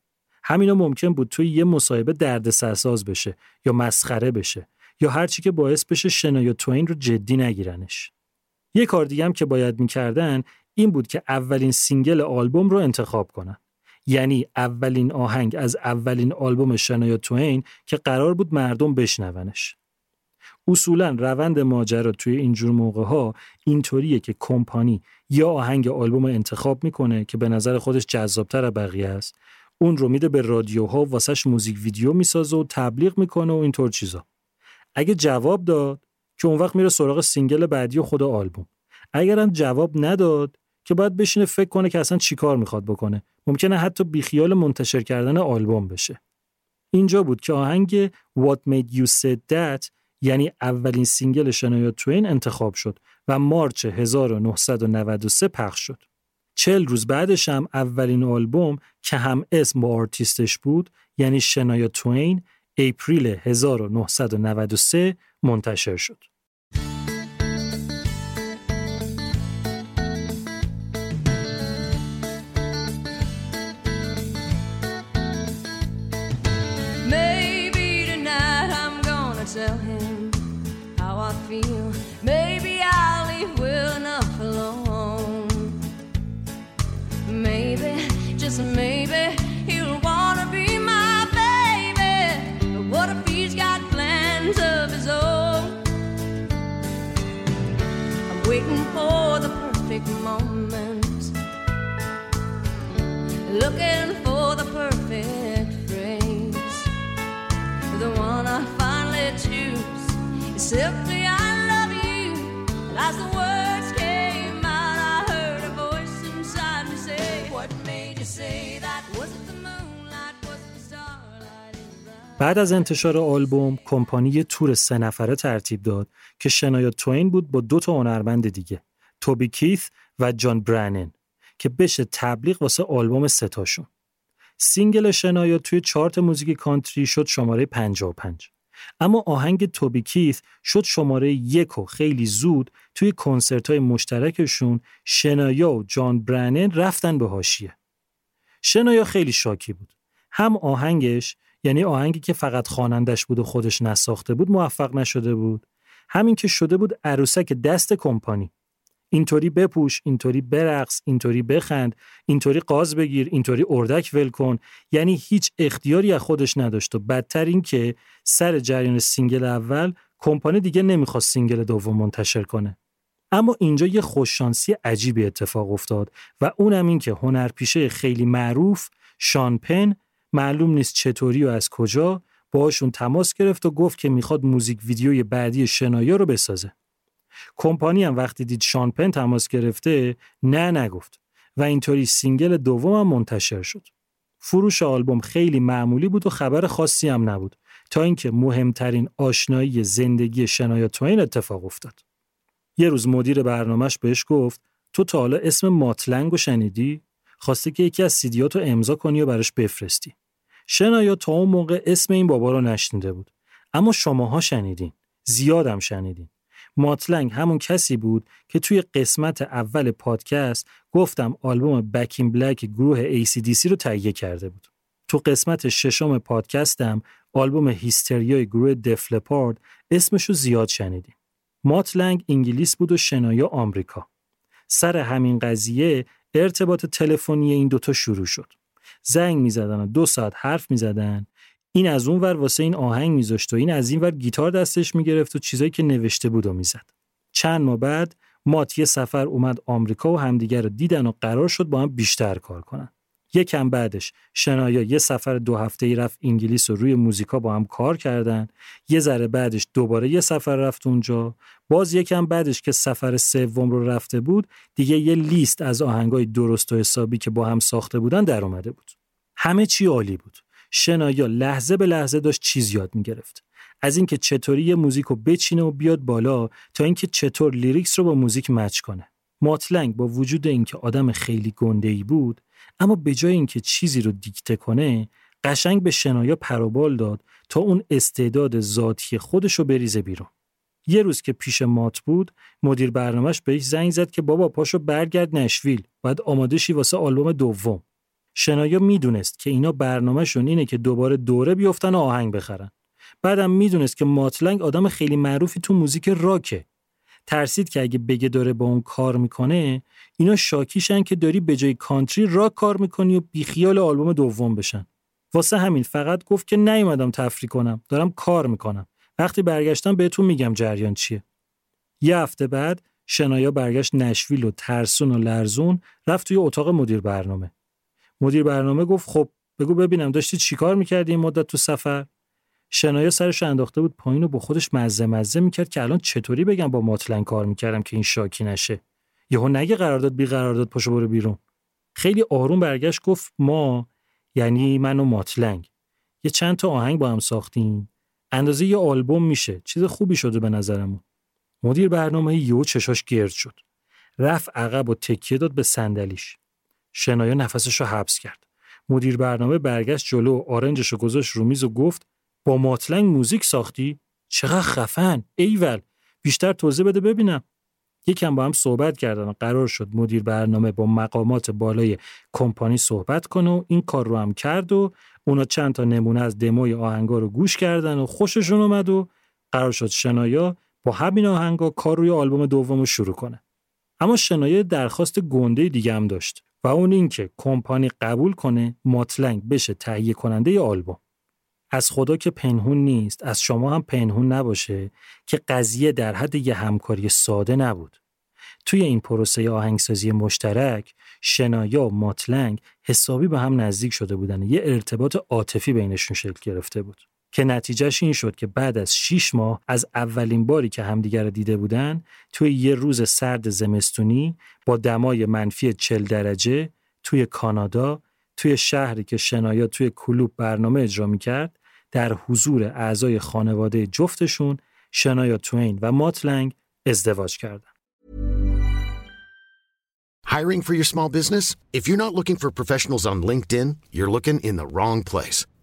Speaker 1: همینا ممکن بود توی یه مصاحبه درد سرساز بشه یا مسخره بشه یا هرچی که باعث بشه شنا توین رو جدی نگیرنش. یه کار دیگه هم که باید می‌کردن این بود که اولین single آلبوم رو انتخاب کنن. یعنی اولین آهنگ از اولین آلبوم شنایا توین که قرار بود مردم بشنونش. اصولا روند ماجرا توی اینجور موقع ها اینطوریه که کمپانی یه آهنگ آلبوم انتخاب می‌کنه که به نظر خودش جذابتر از بقیه است اون رو میده به رادیوها واسش موزیک ویدیو می‌سازه و تبلیغ می‌کنه و اینطور چیزا اگه جواب داد که اون وقت میره سراغ single بعدی خود آلبوم اگرم جواب نداد که باید بشینه فکر کنه که اصلا چیکار می‌خواد بکنه ممکنه حتی بیخیال منتشر کردن آلبوم بشه اینجا بود که آهنگ What Made You Say That یعنی اولین single شنایا توین انتخاب شد و March 1993 پخش شد. چهل روز بعدش هم اولین آلبوم که هم اسم با آرتیستش بود یعنی شنایا توین April 1993 منتشر شد.
Speaker 2: Looking for the perfect phrase, the one I finally choose. is Simply, I love you. And as the words came out, I heard a voice inside me say, What made you say that? Was it the moonlight? Was it the starlight?
Speaker 1: بعد از انتشار آلبوم کمپانی یه تور سه نفره ترتیب داد که شنایا توین بود با دو تا هنرمند دیگه توبی کیث و جان برنن که بشه تبلیغ واسه آلبوم ستاشون single شنایا توی چارت موزیک کانتری شد شماره 55 اما آهنگ توبی کیث شد شماره یک و خیلی زود توی کنسرت های مشترکشون شنایا و جان برنن رفتن به حاشیه شنایا خیلی شاکی بود. هم آهنگش یعنی آهنگی که فقط خوانندش بود و خودش نساخته بود موفق نشده بود. همین که شده بود عروسک دست کمپانی. اینطوری بپوش اینطوری برقص اینطوری بخند اینطوری غاز بگیر اینطوری اردک ول کن. یعنی هیچ اختیاری از خودش نداشت. و بدتر این که سر جریان single اول کمپانی دیگه نمی‌خواست single دوم منتشر کنه. اما اینجا یه خوششانسی عجیبی اتفاق افتاد و اونم این که هنرپیشه خیلی معروف شان پن معلوم نیست چطوری و از کجا باهاشون تماس گرفت و گفت که می‌خواد موزیک ویدیوی بعدی شنایا رو بسازه. کمپانی هم وقتی دید شان پن تماس گرفته نه نگفت و اینطوری single دوم هم منتشر شد. فروش آلبوم خیلی معمولی بود و خبر خاصی هم نبود تا اینکه مهمترین آشنایی زندگی شنایا توین اتفاق افتاد. یه روز مدیر برنامهش بهش گفت تو تا حالا اسم مات لنگ شنیدی؟ خواسته که یکی از سی‌دیاتو امضا کنی و براش بفرستی. شنایا تا اون موقع اسم این بابا رو نشنیده بود. اما شماها شنیدین. زیادم شنیدین. ماتلنگ همون کسی بود که توی قسمت اول پادکست گفتم آلبوم بکین بلک گروه ACDC رو تهیه کرده بود. تو قسمت ششم پادکستم آلبوم هیستریای گروه دفلپارد اسمشو زیاد شنیدیم. ماتلنگ انگلیس بود و شنایا آمریکا. سر همین قضیه ارتباط تلفنی این دوتا شروع شد. زنگ می‌زدن و دو ساعت حرف می‌زدن این از اون ور واسه این آهنگ میذاشت و این از این ور گیتار دستش می‌گرفت و چیزایی که نوشته بود و می‌زد. چند ماه بعد مات یه سفر اومد آمریکا و همدیگر رو دیدن و قرار شد با هم بیشتر کار کنن. یکم بعدش شنایا یه سفر دو هفته ای رفت انگلیس و روی موزیکا با هم کار کردن یه ذره بعدش دوباره یه سفر رفت اونجا باز یکم بعدش که سفر سوم رو رفته بود دیگه یه لیست از آهنگای درست و حسابی که با هم ساخته بودن در اومده بود همه چی عالی بود شنایا لحظه به لحظه داشت چیز یاد می‌گرفت. از اینکه چطوری یه موزیک رو بچینه و بیاد بالا تا اینکه چطور lyrics رو با موزیک match کنه. مات لنگ با وجود اینکه آدم خیلی گنده ای بود اما به جای اینکه چیزی رو دیکته کنه قشنگ به شنایا پروبال داد تا اون استعداد ذاتی خودش رو بریزه بیرون. یه روز که پیش مات بود مدیر برنامهش بهش زنگ زد که بابا پاشو برگرد نشویل باید آماده شی واسه آلبوم دوم. شنایا می‌دونست که اینا برنامهشون اینه که دوباره دوره بیفتن و آهنگ بخرن. بعدم می‌دونست که ماتلنگ آدم خیلی معروفی تو موزیک راکه. ترسید که اگه بگه داره با اون کار می‌کنه اینا شاکیشن که داری به جای کانتری راک کار می‌کنی و بیخیال آلبوم دوم بشن. واسه همین فقط گفت که نیومدم تفریح کنم دارم کار می‌کنم. وقتی برگشتم بهتون میگم جریان چیه. یه هفته بعد شنایا برگشت نشویل و ترسون و لرزون رفت توی اتاق مدیر برنامه. مدیر برنامه گفت خب بگو ببینم داشتی چیکار می‌کردی این مدت تو سفر؟ شنایا سرش انداخته بود پایین و با خودش مزه مزه می‌کرد که الان چطوری بگم با ماتلنگ کار می‌کردم که این شاکی نشه. یهو نگه قرارداد بی قرارداد پاشو برو بیرون. خیلی آروم برگشت گفت ما یعنی من و ماتلنگ یه چند تا آهنگ با هم ساختیم. اندازه یه آلبوم میشه. چیز خوبی شده به نظرمون. مدیر برنامه یهو چشاش گرد شد. رفت عقب و تکیه داد به صندلیش. شنایا نفسش رو حبس کرد. مدیر برنامه برگشت جلو آرنجش رو گذاشت رو میز و گفت با ماتلنگ موزیک ساختی؟ چقدر خفن ایول. بیشتر توضیح بده ببینم. یکم با هم صحبت کردن. و قرار شد مدیر برنامه با مقامات بالای کمپانی صحبت کنه و این کار رو هم کرد و اونا چند تا نمونه از دموی آهنگا رو گوش کردن و خوششون اومد و قرار شد شنایا با همین آهنگا کار روی آلبوم دوم رو شروع کنه. اما شنایا درخواست گنده دیگه هم داشت. و اون اینکه کمپانی قبول کنه ماتلنگ بشه تهیه کننده آلبوم. از خدا که پنهون نیست از شما هم پنهون نباشه که قضیه در حد یه همکاری ساده نبود. توی این پروسه آهنگسازی مشترک شنایا و ماتلنگ حسابی به هم نزدیک شده بودن یه ارتباط عاطفی بینشون شکل گرفته بود که نتیجهش این شد که بعد از 6 ماه از اولین باری که همدیگر رو دیده بودن توی یه روز سرد زمستونی با دمای منفی 40 درجه توی کانادا توی شهری که شنایا توی کلوب برنامه اجرا می‌کرد در حضور اعضای خانواده جفتشون شنایا توین و ماتلنگ ازدواج کردن.
Speaker 3: Hiring for your small business? If you're not looking for professionals on LinkedIn, you're looking in the wrong place.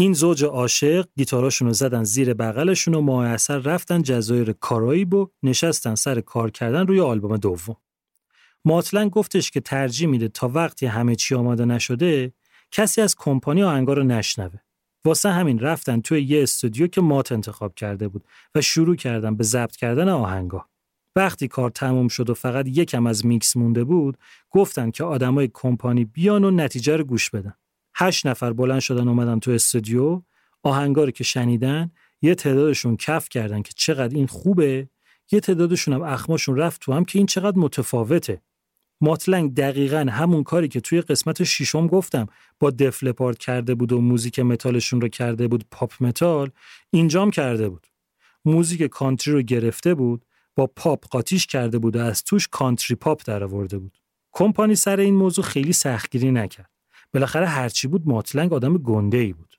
Speaker 1: این زوج عاشق گیتاراشون رو زدن زیر بغلشون و ماه اثر رفتن جزایر کارائیب و نشستن سر کار کردن روی آلبوم دوم. ماتلن گفتش که ترجیح میده تا وقتی همه چی آماده نشده کسی از کمپانی آهنگا رو نشنوه. واسه همین رفتن توی یه استودیو که مات انتخاب کرده بود و شروع کردن به ضبط کردن آهنگا. وقتی کار تموم شد و فقط یکم از میکس مونده بود گفتن که آدمای کمپانی بیان و نتیجه رو گوش بدن. هشت نفر بلند شدن اومدن تو استودیو. آهنگا که شنیدن یه تعدادشون کف کردن که چقدر این خوبه. یه تعدادشون هم اخماشون رفت تو هم که این چقدر متفاوته. مات لنگ دقیقا همون کاری که توی قسمت شیشم گفتم با دف لپارد کرده بود و موزیک متالشون رو کرده بود پاپ متال اینجام کرده بود. موزیک کانتری رو گرفته بود با پاپ قاطیش کرده بود و از توش کانتری پاپ در آورده بود. کمپانی سر این موضوع خیلی سختگیری نکرد. بالاخره هرچی بود ماتلنگ آدم گنده ای بود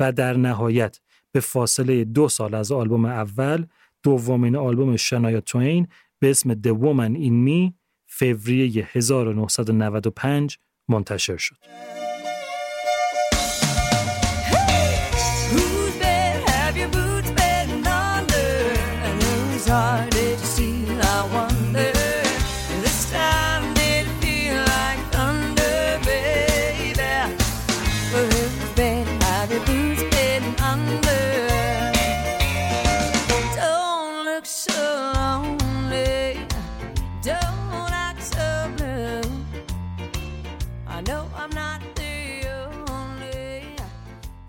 Speaker 1: و در نهایت به فاصله دو سال از آلبوم اول دومین آلبوم شنایا توین به اسم The Woman in Me فوریه 1995 منتشر شد.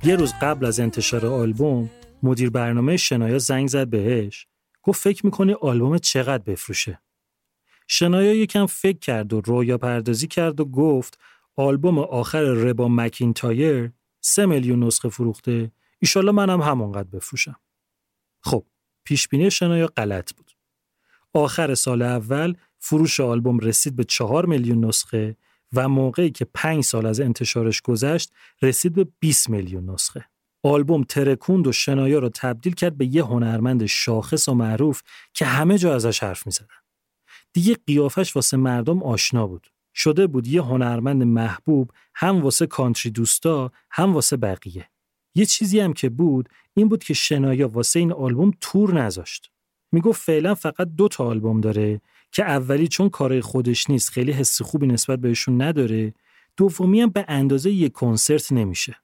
Speaker 1: یه روز قبل از انتشار آلبوم مدیر برنامه شنایا زنگ زد بهش گفت فکر می‌کنی آلبوم چقدر بفروشه؟ شنایا یکم فکر کرد و رویا پردازی کرد و گفت آلبوم آخر ربا مکینتایر سه میلیون نسخه فروخته ایشالا منم همونقدر بفروشم. خب پیش بینی شنایا غلط بود. آخر سال اول فروش آلبوم رسید به چهار میلیون نسخه و موقعی که پنج سال از انتشارش گذشت رسید به 20 میلیون نسخه. آلبوم ترکوند و شنایا رو تبدیل کرد به یه هنرمند شاخص و معروف که همه جا ازش حرف می‌زدن. دیگه قیافش واسه مردم آشنا بود. شده بود یه هنرمند محبوب هم واسه کانتری دوستا هم واسه بقیه. یه چیزی هم که بود این بود که شنایا واسه این آلبوم تور نذاشت. می‌گفت فعلا فقط دو تا آلبوم داره که اولی چون کارای خودش نیست خیلی حس خوبی نسبت بهشون نداره دومی هم به اندازه یک کنسرت نمیشه.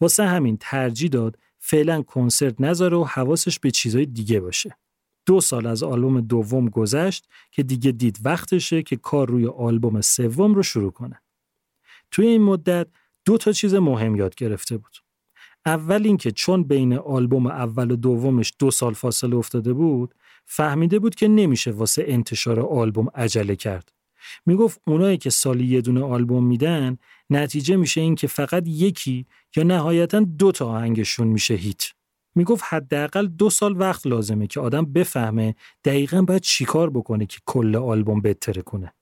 Speaker 1: واسه همین ترجیح داد فعلا کنسرت نذاره و حواسش به چیزای دیگه باشه. دو سال از آلبوم دوم گذشت که دیگه دید وقتشه که کار روی آلبوم سوم رو شروع کنه. توی این مدت دو تا چیز مهم یاد گرفته بود. اول اینکه چون بین آلبوم اول و دومش دو سال فاصله افتاده بود فهمیده بود که نمیشه واسه انتشار آلبوم عجله کرد. می‌گفت اونایی که سالی یه دونه آلبوم میدن نتیجه میشه این که فقط یکی یا نهایتا دو تا آهنگشون میشه هیت. می‌گفت حداقل دو سال وقت لازمه که آدم بفهمه دقیقا باید چیکار بکنه که کل آلبوم بهتره کنه.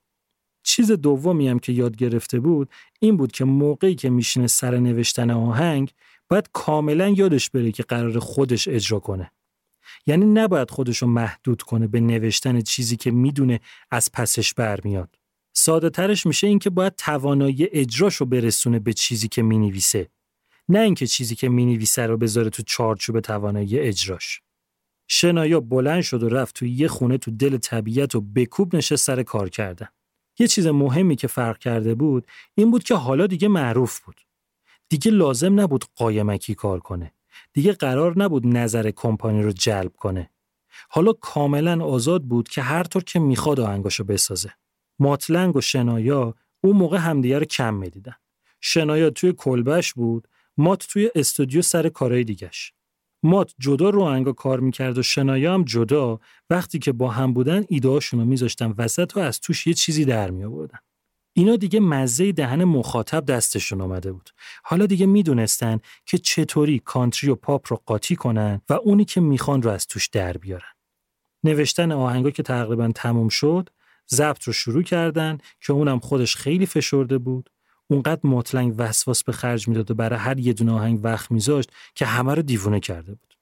Speaker 1: چیز دومی هم که یاد گرفته بود این بود که موقعی که میشینه سر نوشتن آهنگ باید کاملا یادش بره که قرار خودش اجرا کنه. یعنی نباید خودش رو محدود کنه به نوشتن چیزی که می‌دونه از پسش برمیاد. ساده ترش میشه این که باید توانایی اجراش رو برسونه به چیزی که می‌نویسه. نه اینکه چیزی که می‌نویسه رو بذاره تو چارچوب توانایی اجراش. شنایا بلند شد و رفت توی یه خونه تو دل طبیعت و بکوب نشه سر کار کردن. یه چیز مهمی که فرق کرده بود این بود که حالا دیگه معروف بود. دیگه لازم نبود قایمکی کار کنه. دیگه قرار نبود نظر کمپانی رو جلب کنه. حالا کاملا آزاد بود که هر طور که می‌خواد آهنگاشو بسازه. ماتلنگ و شنایا اون موقع همدیگه رو کم می‌دیدن. شنایا توی کلبش بود، مات توی استودیو سر کارهای دیگش. مات جدا رو آهنگا کار می‌کرد و شنایا هم جدا وقتی که با هم بودن ایدهاشون رو میذاشتن وسط و از توش یه چیزی در. اینا دیگه مزه دهن مخاطب دستشون آمده بود. حالا دیگه می‌دونستن که چطوری کانتری و پاپ رو قاطی کنن و اونی که می‌خوان رو از توش در بیارن. نوشتن آهنگا که تقریبا تموم شد، ضبط رو شروع کردن که اونم خودش خیلی فشرده بود. اونقدر مطلنگ وسواس به خرج می‌داد و برای هر یه دونه آهنگ وقت میذاشت که همه رو دیوونه کرده بود.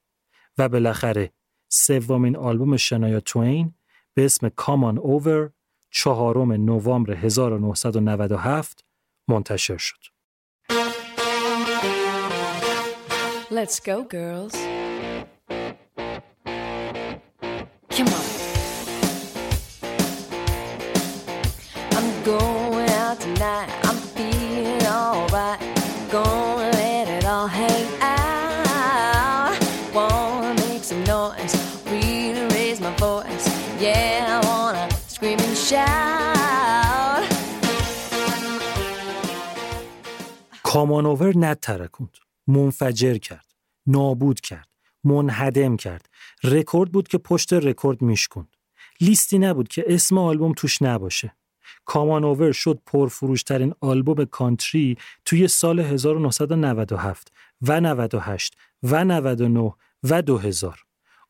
Speaker 1: و بالاخره سومین آلبوم شنایا توین به اسم کامان اوور چهارم نوامبر 1997 منتشر شد.
Speaker 2: Let's go, girls. Come On
Speaker 1: Over نترکوند. منفجر کرد. نابود کرد. منهدم کرد. رکورد بود که پشت رکورد میشکند. لیستی نبود که اسم آلبوم توش نباشه. Come On Over شد پرفروشترین آلبوم کانتری توی سال 1997 و 98 و 99 و 2000.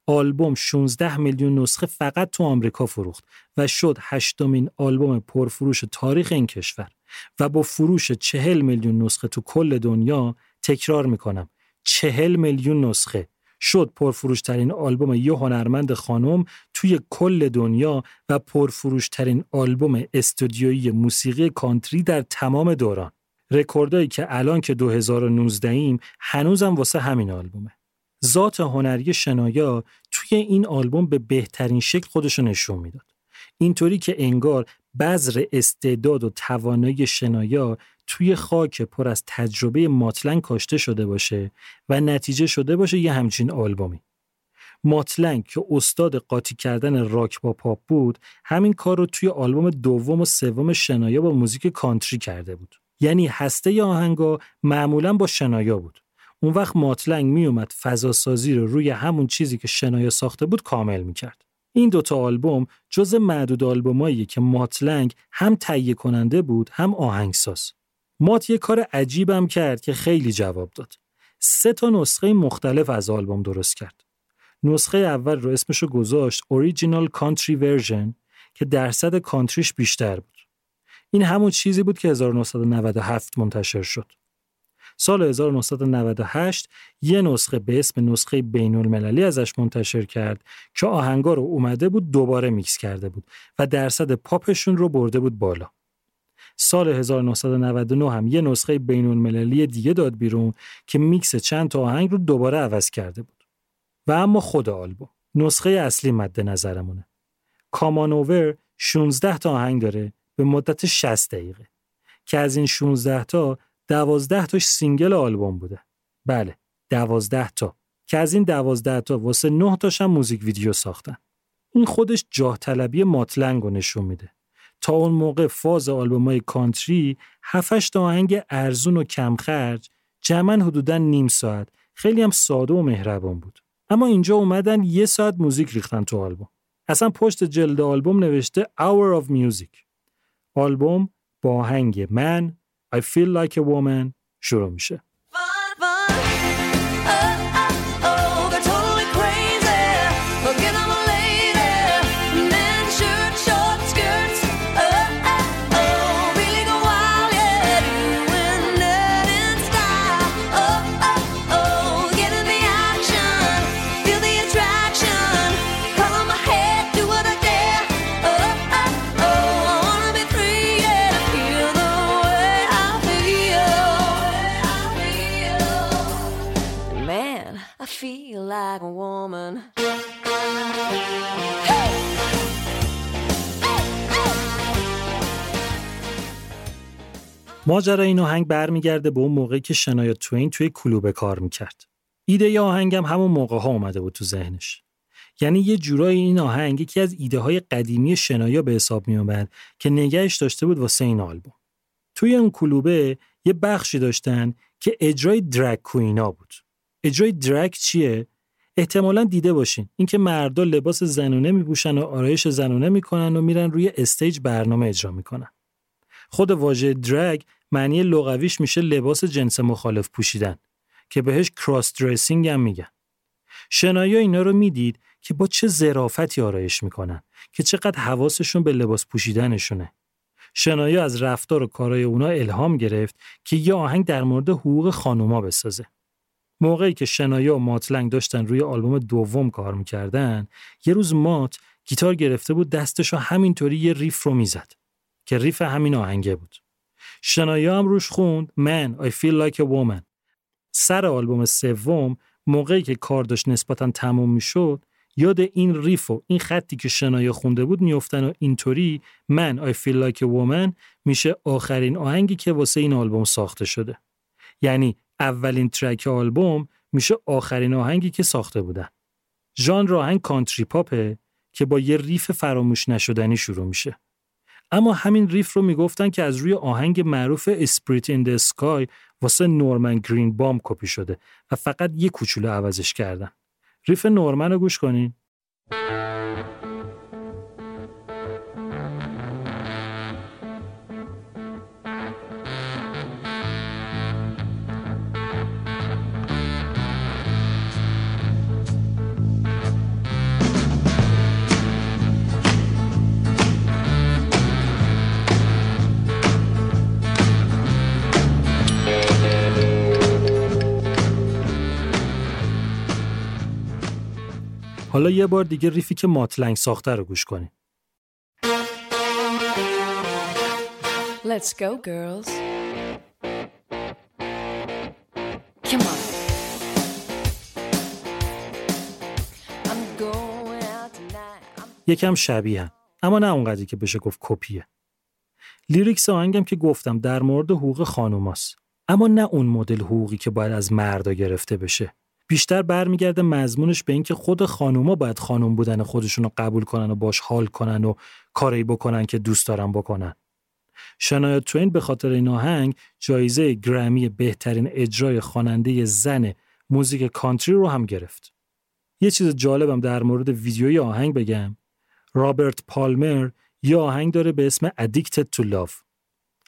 Speaker 1: آلبوم 16 میلیون نسخه فقط تو آمریکا فروخت و شد هشتمین آلبوم پرفروش تاریخ این کشور و با فروش 40 میلیون نسخه تو کل دنیا تکرار می‌کنم 40 میلیون نسخه شد پرفروشترین آلبوم یه هنرمند خانم توی کل دنیا و پرفروشترین آلبوم استودیویی موسیقی کانتری در تمام دوران. رکوردایی که الان که 2019 ایم هنوزم واسه همین آلبومه. ذات هنری شنایا توی این آلبوم به بهترین شکل خودشو نشون می‌داد. اینطوری که انگار بذر استعداد و توانایی شنایا توی خاک پر از تجربه ماتلنگ کاشته شده باشه و نتیجه شده باشه یه همچین آلبومی. ماتلنگ که استاد قاطی کردن راک با پاپ بود همین کار رو توی آلبوم دوم و سوم شنایا با موزیک کانتری کرده بود. یعنی هسته آهنگا معمولا با شنایا بود. اون وقت ماتلنگ میومد فضا سازی رو روی همون چیزی که شنایا ساخته بود کامل می‌کرد. این دوتا آلبوم جز معدود آلبومایی که مات لنگ هم تهیه کننده بود هم آهنگساز مات یه کار عجیبم کرد که خیلی جواب داد سه تا نسخه مختلف از آلبوم درست کرد نسخه اول رو اسمشو گذاشت Original Country Version که درصد کانتریش بیشتر بود. این همون چیزی بود که 1997 منتشر شد. سال 1998 یه نسخه به اسم نسخه بین المللی ازش منتشر کرد که آهنگا رو اومده بود دوباره میکس کرده بود و درصد پاپشون رو برده بود بالا. سال 1999 هم یه نسخه بین المللی دیگه داد بیرون که میکس چند تا آهنگ رو دوباره عوض کرده بود. و اما خود آلبوم نسخه اصلی مد نظرمونه Come On Over 16 تا آهنگ داره به مدت 60 دقیقه که از این 16 تا 12 تاش single آلبوم بوده. بله 12 تا. که از این 12 تا واسه 9 تاش هم موزیک ویدیو ساختن. این خودش جاه طلبی مات لنگ رو نشون میده. تا اون موقع فاز آلبومای کانتری 7 تا آهنگ ارزون و کم خرج جمعا حدودا نیم ساعت. خیلی هم ساده و مهربان بود. اما اینجا اومدن یه ساعت موزیک ریختن تو آلبوم. اصلا پشت جلد آلبوم نوشته Hour of Music. آلبوم با آهنگ من I Feel Like a Woman شروع میشه
Speaker 2: like a woman.
Speaker 1: ماجرا این آهنگ برمیگرده به اون موقعی که شنایا توین توی کلوب کار می‌کرد. ایده ی آهنگم همون موقع ها اومده بود تو ذهنش. یعنی یه جورایی این آهنگ یکی از ایده های قدیمی شنایا به حساب می که نگهش داشته بود واسه این آلبوم. توی اون کلوبه یه بخشی داشتن که اجرای درگ کوینا بود. اجرای درگ چیه؟ احتمالا دیده باشین اینکه مردا لباس زنونه میپوشن و آرایش زنونه می‌کنن و میرن روی استیج برنامه اجرا می‌کنن. خود واژه درگ معنی لغویش میشه لباس جنس مخالف پوشیدن که بهش کراس درسینگ هم میگن. شنایا اینا رو می‌دید که با چه ظرافتی آرایش می‌کنن که چقدر حواسشون به لباس پوشیدنشونه. شنایا از رفتار و کارهای اونا الهام گرفت که یه آهنگ در مورد حقوق خانوما بسازه. موقعی که شنایا و ماتلنگ داشتن روی آلبوم دوم کار می‌کردن یه روز مات گیتار گرفته بود دستش رو همینطوری یه ریف رو می‌زد که ریف همین آهنگه بود. شنایا هم روش خوند من I feel like a woman. سر آلبوم سوم موقعی که کار داشت نسبتا تموم می‌شد یاد این ریف و این خطی که شنایا خونده بود میافتن و اینطوری Man I feel like a woman میشه آخرین آهنگی که واسه این آلبوم ساخته شده. یعنی اولین track آلبوم میشه آخرین آهنگی که ساخته بودن. ژانر آهنگ کانتری پاپه که با یه riff فراموش نشدنی شروع میشه. اما همین riff رو می‌گفتن که از روی آهنگ معروف Spirit in the Sky واسه نورمن گرین بام کپی شده و فقط یه کوچولو عوضش کردن. riff نورمن رو گوش کنین. حالا یه بار دیگه ریفی که ماتلنگ ساخته رو گوش کنین.
Speaker 2: Let's go, girls. Come on. I'm going out tonight. I'm
Speaker 1: یکم شبیه اما نه اونقدری که بشه گفت کپیه. لیریکس آهنگم که گفتم در مورد حقوق خانوماست. اما نه اون مدل حقوقی که باید از مردا گرفته بشه. بیشتر برمیگرده مضمونش به اینکه خود خانوما باید خانوم بودن خودشون رو قبول کنن و باش حال کنن و کاری بکنن که دوست دارن بکنن. شنایا توین به خاطر این آهنگ جایزه گرمی بهترین اجرای خواننده زن موزیک کانتری رو هم گرفت. یه چیز جالبم در مورد ویدیوی آهنگ بگم. رابرت پالمر یه آهنگ داره به اسم Addicted to Love.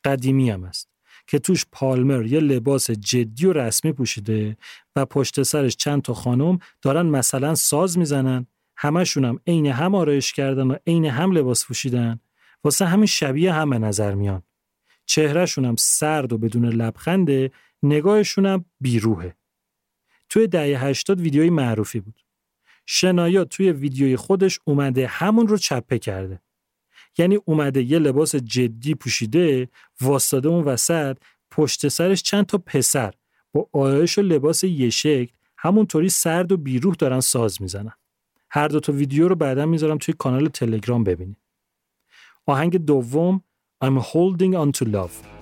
Speaker 1: قدیمی هم است. که توش پالمر یه لباس جدی و رسمی پوشیده و پشت سرش چند تا خانم دارن مثلا ساز می‌زنن. همشون هم عین هم آرایش کردن و عین هم لباس پوشیدن. واسه همین شبیه هم به نظر میان. چهرهشون هم سرد و بدون لبخنده نگاهشون هم بیروهه توی دهه 80 ویدیوی معروفی بود. شنایا توی ویدیوی خودش اومده همون رو چپه کرده. یعنی اومده یه لباس جدی پوشیده واسطاده اون وسط پشت سرش چند تا پسر. با آرایش و لباس یه شکل همونطوری سرد و بیروح دارن ساز می‌زنن. هر دو تا ویدیو رو بعدا می‌ذارم توی کانال تلگرام ببینید. آهنگ دوم I'm holding on to love.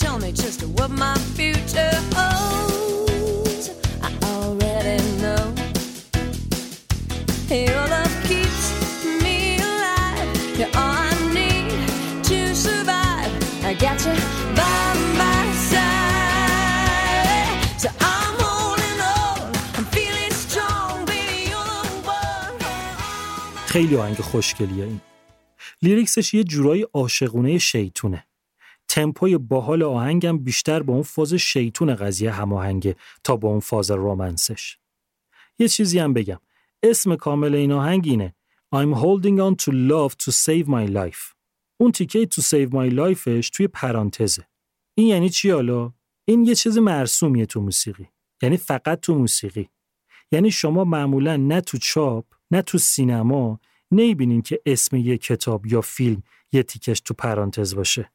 Speaker 2: tell me just what my future holds. I already know. Your love keeps me alive. You're all I need to survive. I got you by my side. So I'm holding on. I'm feeling strong, baby. You're the one.
Speaker 1: خیلی آهنگ خوشگلیه این لیریکسش یه جورایی عاشقونه شیطونه تمپوی باحال آهنگم بیشتر با اون فاز شیطون قضیه هماهنگه تا با اون فاز رومنسش. یه چیزی هم بگم. اسم کامل این آهنگ اینه. I'm holding on to love to save my life. اون تیکه to save my lifeش توی پرانتزه. این یعنی چی حالا؟ این یه چیز مرسومیه تو موسیقی. یعنی فقط تو موسیقی. یعنی شما معمولا نه تو چاپ نه تو سینما نمی‌بینین که اسم یه کتاب یا فیلم یه تیکش تو پرانتز باشه.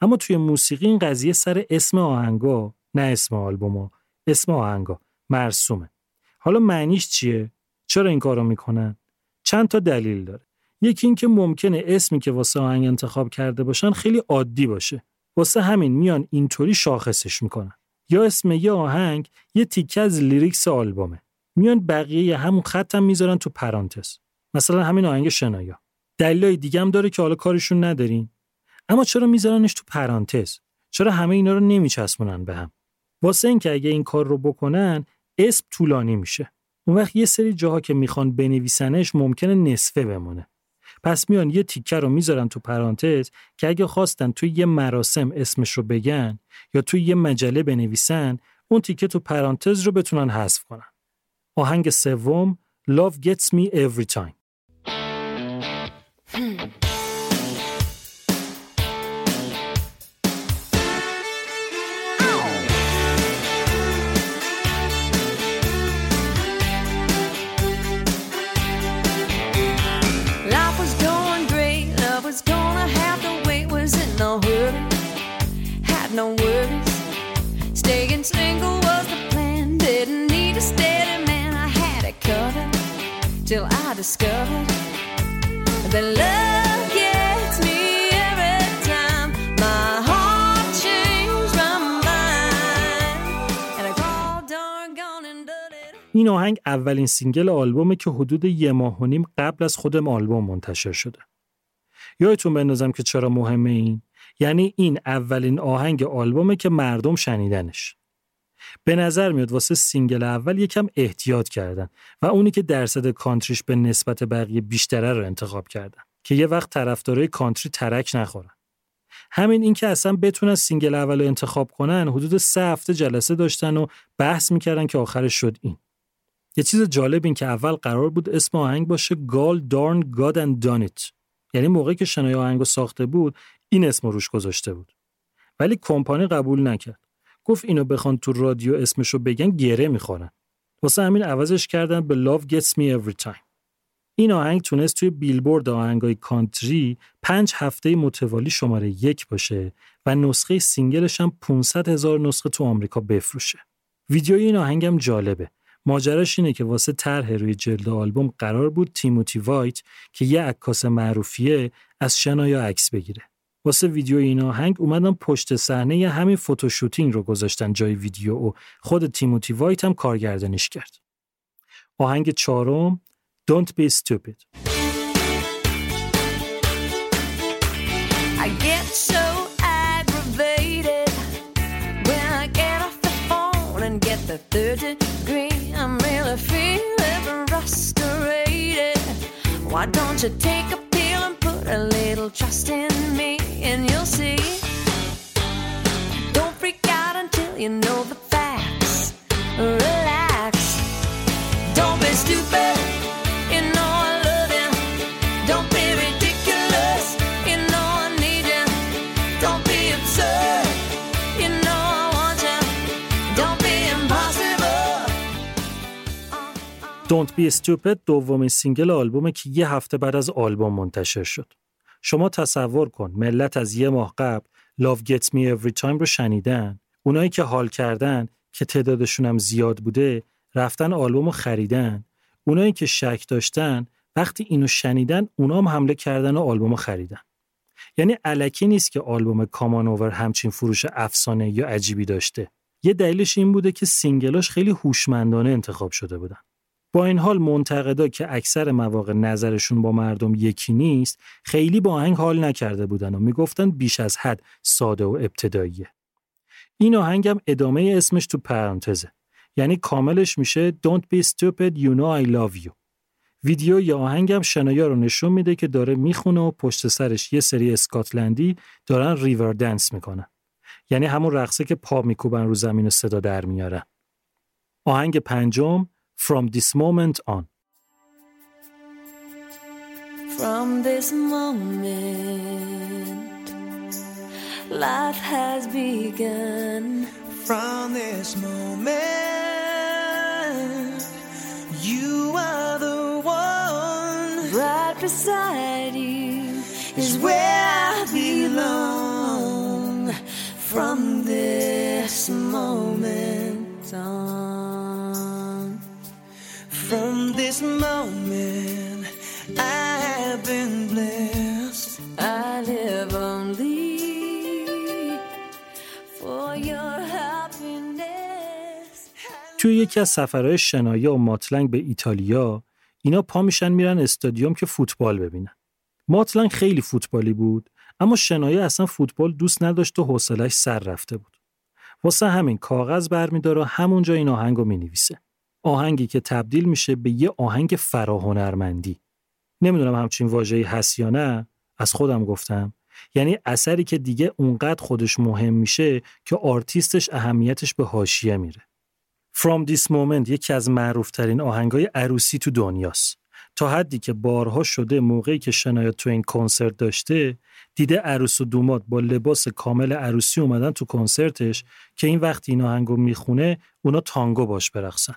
Speaker 1: اما توی موسیقی این قضیه سر اسم آهنگا نه اسم آلبوما اسم آهنگا. مرسومه. حالا معنیش چیه؟ چرا این کارو می‌کنن؟ چند تا دلیل داره. یکی اینکه ممکنه اسمی که واسه آهنگ انتخاب کرده باشن خیلی عادی باشه. واسه همین میان اینطوری شاخصش می‌کنن. یا اسم یه آهنگ یه تیکه از لیریکس آلبومه. میان بقیه همون خطم می‌ذارن تو پرانتز. مثلا همین آهنگ شنایا. دلایل دیگه هم داره که حالا کارشون ندارین اما چرا میذارنش تو پرانتز؟ چرا همه اینا رو نمیچسبونن به هم؟ واسه اینکه اگه این کار رو بکنن اسم طولانی میشه. اون وقت یه سری جاها که می‌خوان بنویسنش ممکنه نصفه بمونه. پس میان یه تیکه رو می‌ذارن تو پرانتز که اگه خواستن توی یه مراسم اسمش رو بگن یا توی یه مجله بنویسن اون تیکه تو پرانتز رو بتونن حذف کنن. آهنگ سوم Love Gets Me Every Time.
Speaker 2: till I discovered that love gets me every time. My heart changed my mind, and I gol' darn gone and done it.
Speaker 1: این آهنگ اولین single آلبومه که حدود یه ماه و نیم قبل از خود آلبوم منتشر شده. یادتون بندازم که چرا مهمه این؟ یعنی این اولین آهنگ آلبومه که مردم شنیدنش. به نظر میاد واسه سینگل اول یکم احتیاط کردن و اونی که درصد کانتریش به نسبت بقیه بیشتره رو انتخاب کردن که یه وقت طرفدارای کانتری ترک نخورن. همین این که اصلا بتونن سینگل اول رو انتخاب کنن حدود سه هفته جلسه داشتن و بحث می‌کردن که آخرش شد این. یه چیز جالب این که اول قرار بود اسم آهنگ باشه Gol Darn Gone and Done It یعنی موقعی که شنایا آهنگو ساخته بود این اسم رو روش گذاشته بود ولی کمپانی قبول نکرد گفت اینو بخوان تو رادیو اسمشو بگن گره می‌خورن واسه همین عوضش کردن به Love Gets Me Every Time این آهنگ تونست توی بیلبورد آهنگای کانتری پنج هفته متوالی شماره یک باشه و نسخه سینگلش هم 500 هزار نسخه تو آمریکا بفروشه. ویدیوی این آهنگم جالبه. ماجراش اینه که واسه طرح روی جلد آلبوم قرار بود تیموتی وایت که یه عکاس معروفیه از شنایا عکس بگیره. واسه ویدیو این آهنگ اومدن پشت صحنه همین فوتوشوتینگ رو گذاشتن جای ویدیو و خود تیموتی وایت هم کارگردانیش کرد. آهنگ چهارم Don't be stupid.
Speaker 2: I get so aggravated when I get off the phone and get the third degree. Really. Why don't you take a pill and put a little trust in me and you'll see? Don't freak until you know the facts. Relax. Don't be stupid. Don't be. Don't be
Speaker 1: stupid دومین سینگل آلبومه که یه هفته بعد از آلبوم منتشر شد. شما تصور کن ملت از یه ماه قبل Love Gets Me Every Time رو شنیدن. اونایی که حال کردن که تعدادشون هم زیاد بوده رفتن آلبوم رو خریدن. اونایی که شک داشتن وقتی اینو شنیدن اونا هم حمله کردن و آلبوم رو خریدن. یعنی الکی نیست که آلبوم Come On Over همچین فروش افسانه‌ای عجیبی داشته. یه دلیلش این بوده که سینگلاش خیلی هوشمندانه انتخاب شده بودن. با این حال منتقدا که اکثر مواقع نظرشون با مردم یکی نیست خیلی با آهنگ حال نکرده بودن و می‌گفتن بیش از حد ساده و ابتداییه. این آهنگم ادامه اسمش تو پرانتزه. یعنی کاملش میشه Don't be stupid you know I love you. ویدیو یا آهنگم شنایا رو نشون میده که داره می‌خونه و پشت سرش یه سری اسکاتلندی دارن ریور دنس می‌کنن. یعنی همون رقصه که پا میکوبن رو زمین و صدا در میارن. آهنگ پنجم From this moment on
Speaker 2: From this moment, life has begun.
Speaker 4: From this moment, you are the one.
Speaker 2: Right beside you is where I belong. From this moment on.
Speaker 4: From this moment, I have been blessed.
Speaker 2: I live only for your happiness.
Speaker 1: توی یکی از سفرهای شنایا و ماتلنگ به ایتالیا اینا پا میشن میرن استادیوم که فوتبال ببینن. ماتلنگ خیلی فوتبالی بود اما شنایا اصلا فوتبال دوست نداشت و حوصلش سر رفته بود. واسه همین کاغذ برمیداره و همونجا این آهنگو می‌نویسه. آهنگی که تبدیل میشه به یه آهنگ فراهنرمندی. نمی‌دونم همچین واژه‌ای هست یا نه، از خودم گفتم. یعنی اثری که دیگه اونقدر خودش مهم میشه که آرتیستش اهمیتش به حاشیه میره. From This Moment یکی از معروفترین آهنگای عروسی تو دنیاست. تا حدی که بارها شده موقعی که شنایا تو این کنسرت داشته دیده عروس و دومات با لباس کامل عروسی اومدن تو کنسرتش که این وقتی این آهنگو می‌خونه اونا تانگو باش برقصن.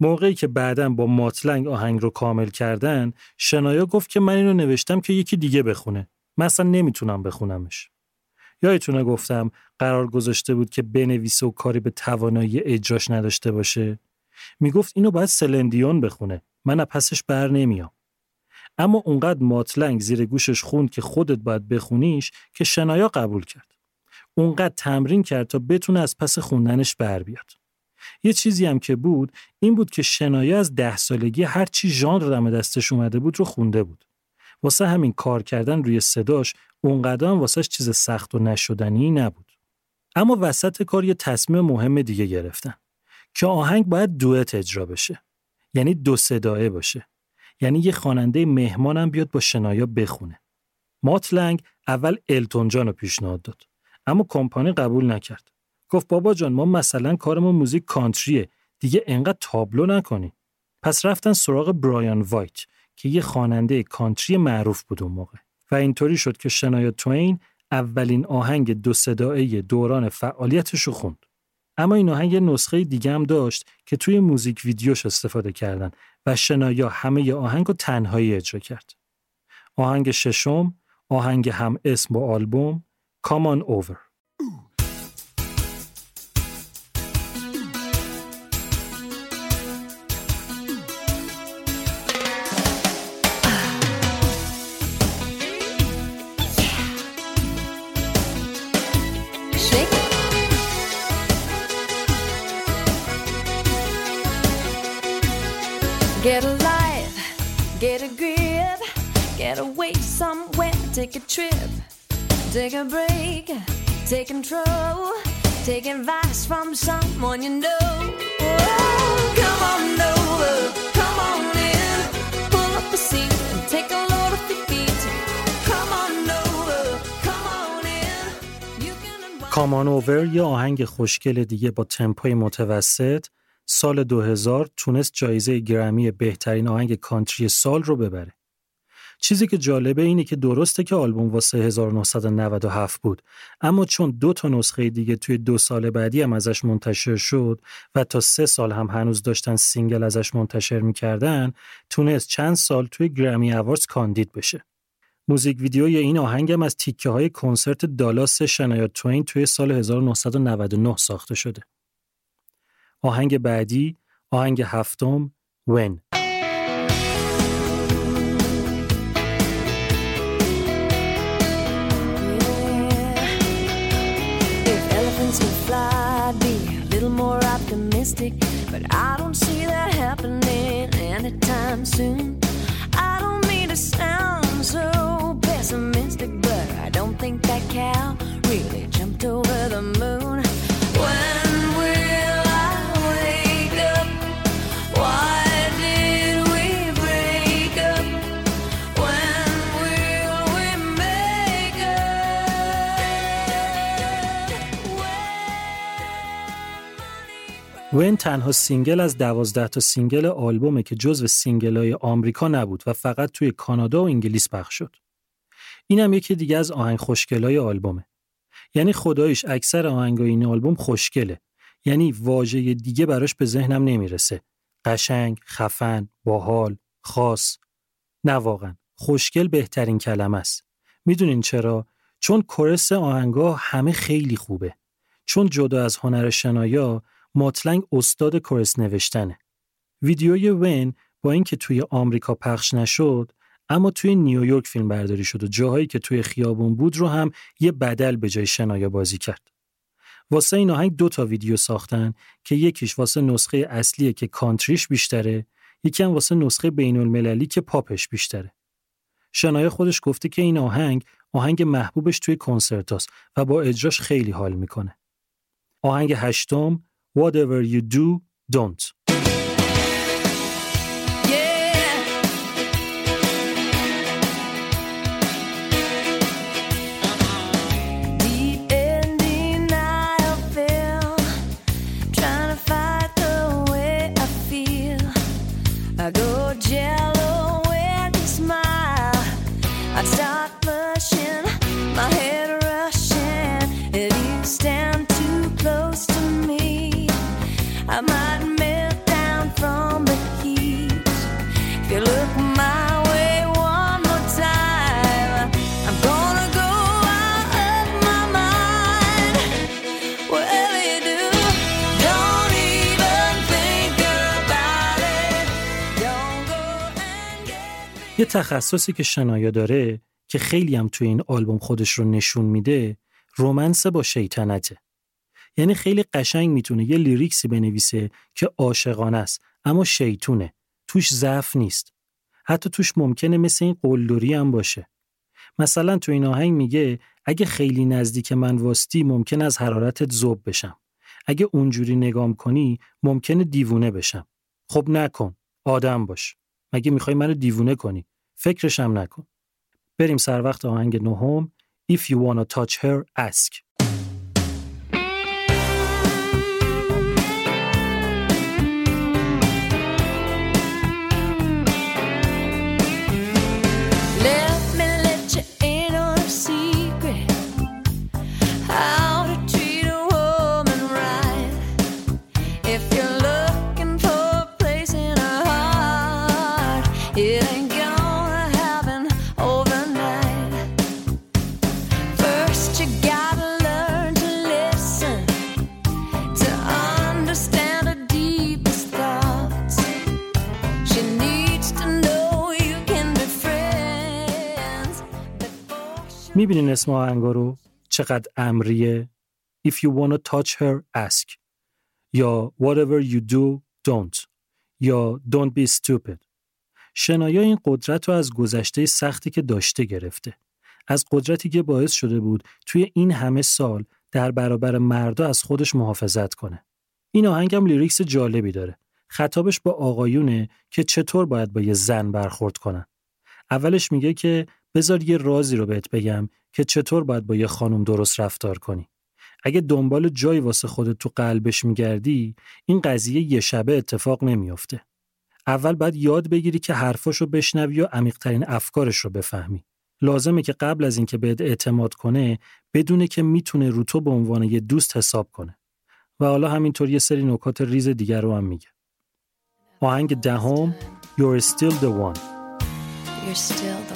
Speaker 1: موقعی که بعدا با ماتلنگ آهنگ رو کامل کردن شنایا گفت که من اینو نوشتم که یکی دیگه بخونه. مثلا نمی‌تونم بخونمش. یادتونه گفتم قرار گذاشته بود که بنویسه و کاری به توانایی اجراش نداشته باشه؟ می‌گفت اینو باید سلندیون بخونه. من پسش بر نمیام. اما اونقدر ماتلنگ زیر گوشش خوند که خودت باید بخونیش که شنایا قبول کرد. اونقدر تمرین کرد تا بتونه از پس خوندنش بر بیاد. یه چیزی هم که بود این بود که شنایا از ده سالگی هر چی ژانر دم دستش اومده بود رو خونده بود واسه همین کار کردن روی صداش اونقدر هم واسهش چیز سخت و نشدنی نبود. اما وسط کار یه تصمیم مهم دیگه گرفتن که آهنگ باید دوئت اجرا بشه. یعنی دو صدایه باشه. یعنی یه خواننده مهمانم بیاد با شنایا بخونه. ماتلنگ اول التون جان رو پیشنهاد داد. اما کمپانی قبول نکرد. گفت بابا جان ما مثلا کارمون موزیک کانتریه دیگه انقدر تابلو نکنی. پس رفتن سراغ برایان وایت که یه خواننده کانتری معروف بود اون موقع و اینطوری شد که شنایا توین اولین آهنگ دو صدایی دوران فعالیتش رو خوند. اما این آهنگ نسخه دیگه هم داشت که توی موزیک ویدیوش استفاده کردن و شنایا همه آهنگ رو تنهایی اجرا کرد. آهنگ ششم، آهنگ هم اسم با آلبوم، Come on
Speaker 2: take a break, take control, take advice from someone you know. Oh, come on over, come on in, pull up a seat and take a load off your feet. Come on over, come on in. You can unwind.
Speaker 1: کامان اوور یه آهنگ خوشگل دیگه با تمپوی متوسط سال 2000 تونست جایزه گرمی بهترین آهنگ کانتری سال رو ببره. چیزی که جالبه اینه که درسته که آلبوم واسه 1997 بود اما چون دو تا نسخه دیگه توی دو سال بعدی هم ازش منتشر شد و تا سه سال هم هنوز داشتن سینگل ازش منتشر می‌کردن تونست چند سال توی Grammy Awards کاندید بشه. موزیک ویدیوی این آهنگم از تیکه های کنسرت دالاس شنایا توین توی سال 1999 ساخته شده. آهنگ بعدی، آهنگ هفتم، When.
Speaker 2: I'd be a little more optimistic, but I don't see that happening anytime soon. I don't mean to sound so pessimistic, but I don't think that cow really jumped over the moon. When
Speaker 1: تنها سینگل از دوازده تا سینگل آلبومه که جزو سینگل های آمریکا نبود و فقط توی کانادا و انگلیس پخش شد. اینم یکی دیگه از آهنگ خوشگلای آلبومه. یعنی خداییش اکثر آهنگای این آلبوم خوشگله. یعنی واژه دیگه براش به ذهنم نمی‌رسه. قشنگ، خفن، باحال، خاص. نه واقعا. خوشگل بهترین کلمه است. می‌دونین چرا؟ چون chorus آهنگا همه خیلی خوبه. چون جدا از هنر شنایا ماتلنگ استاد کورس نوشتنه. ویدیوی ون با اینکه توی آمریکا پخش نشد اما توی نیویورک فیلم برداری شد و جاهایی که توی خیابون بود رو هم یه بدل به جای شنایا بازی کرد. واسه این آهنگ دو تا ویدیو ساختن که یکیش واسه نسخه اصلیه که کانتریش بیشتره یکی هم واسه نسخه بین المللی که پاپش بیشتره. شنایا خودش گفته که این آهنگ آهنگ محبوبش توی کنسرتاست و با اجراش خیلی حال می‌کنه. آهنگ هشتم Whatever you do, don't. یه تخصصی که شنایا داره که خیلی هم توی این آلبوم خودش رو نشون میده رومنس با شیطنته. یعنی خیلی قشنگ می‌تونه یه لیریکسی بنویسه که عاشقانه است اما شیطونه. توش ضعف نیست. حتی توش ممکنه مثل این قلدری هم باشه. مثلا تو این آهنگ میگه اگه خیلی نزدیک من واستی ممکن از حرارتت ذوب بشم. اگه اونجوری نگام کنی ممکنه دیوونه بشم. خب نکن. آدم باش. مگه می‌خوای منو دیوونه کنی؟ فکرش هم نکن. بریم سر وقت آهنگ نهم. If you wanna touch her ask. می‌بینین اسم آهنگا رو چقدر امریه؟ If you wanna touch her ask. یا Whatever you do don't. یا Don't be stupid. شنایا این قدرت رو از گذشته سختی که داشته گرفته. از قدرتی که باعث شده بود توی این همه سال در برابر مردا از خودش محافظت کنه. این آهنگم لیریکس جالبی داره. خطابش با آقایونه که چطور باید با یه زن برخورد کنن. اولش میگه که بذار یه رازی رو بهت بگم که چطور باید با یه خانم درست رفتار کنی. اگه دنبال جایی واسه خودت تو قلبش میگردی این قضیه یه شبه اتفاق نمیافته. اول باید یاد بگیری که حرفاش رو بشنوی و عمیقترین افکارش رو بفهمی. لازمه که قبل از اینکه بهت اعتماد کنه بدونه که می‌تونه رو تو به عنوان یه دوست حساب کنه. و حالا همینطور یه سری نکات ریز دیگر رو هم میگه. آهنگ دهم You're still the one
Speaker 2: You're still the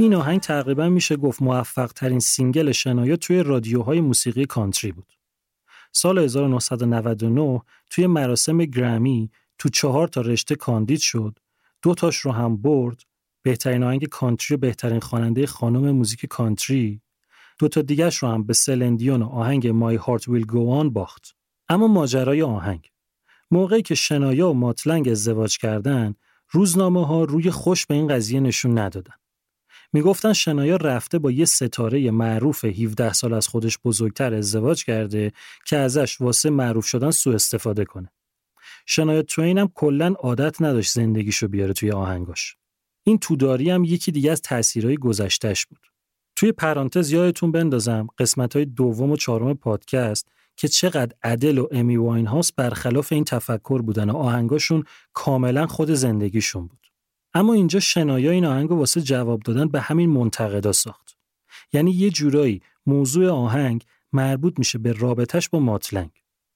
Speaker 1: این آهنگ تقریبا میشه گفت موفق ترین سینگل شنایا توی رادیوهای موسیقی کانتری بود. سال 1999 توی مراسم گرمی تو چهار تا رشته کاندید شد، دو تاش رو هم برد، بهترین آهنگ کانتری و بهترین خواننده خانم موزیک کانتری، دو تا دیگه‌ش رو هم به سلین دیون و آهنگ My Heart Will Go On باخت. اما ماجرای آهنگ موقعی که شنایا و مات لنگ ازدواج کردن، روزنامه ها روی خوش به این قضیه نشون ندادن. می‌گفتن شنایا رفته با یه ستاره معروف 17 سال از خودش بزرگتر ازدواج کرده که ازش واسه معروف شدن سوء استفاده کنه. شنایا توین هم کلا عادت نداشت زندگیشو بیاره توی آهنگاش. این توداری هم یکی دیگه از تاثیرهای گذشتهش بود. توی پرانتز یادتون بندازم قسمت های دوم و چهارم پادکست که چقدر عدل و امی واین هاست برخلاف این تفکر بودن و آهنگاشون کاملا خود زندگیشون بود. اما اینجا شنایا این آهنگ واسه جواب دادن به همین منتقدا ساخت. یعنی یه جورایی موضوع آهنگ مربوط میشه به رابطش با ماتلنگ.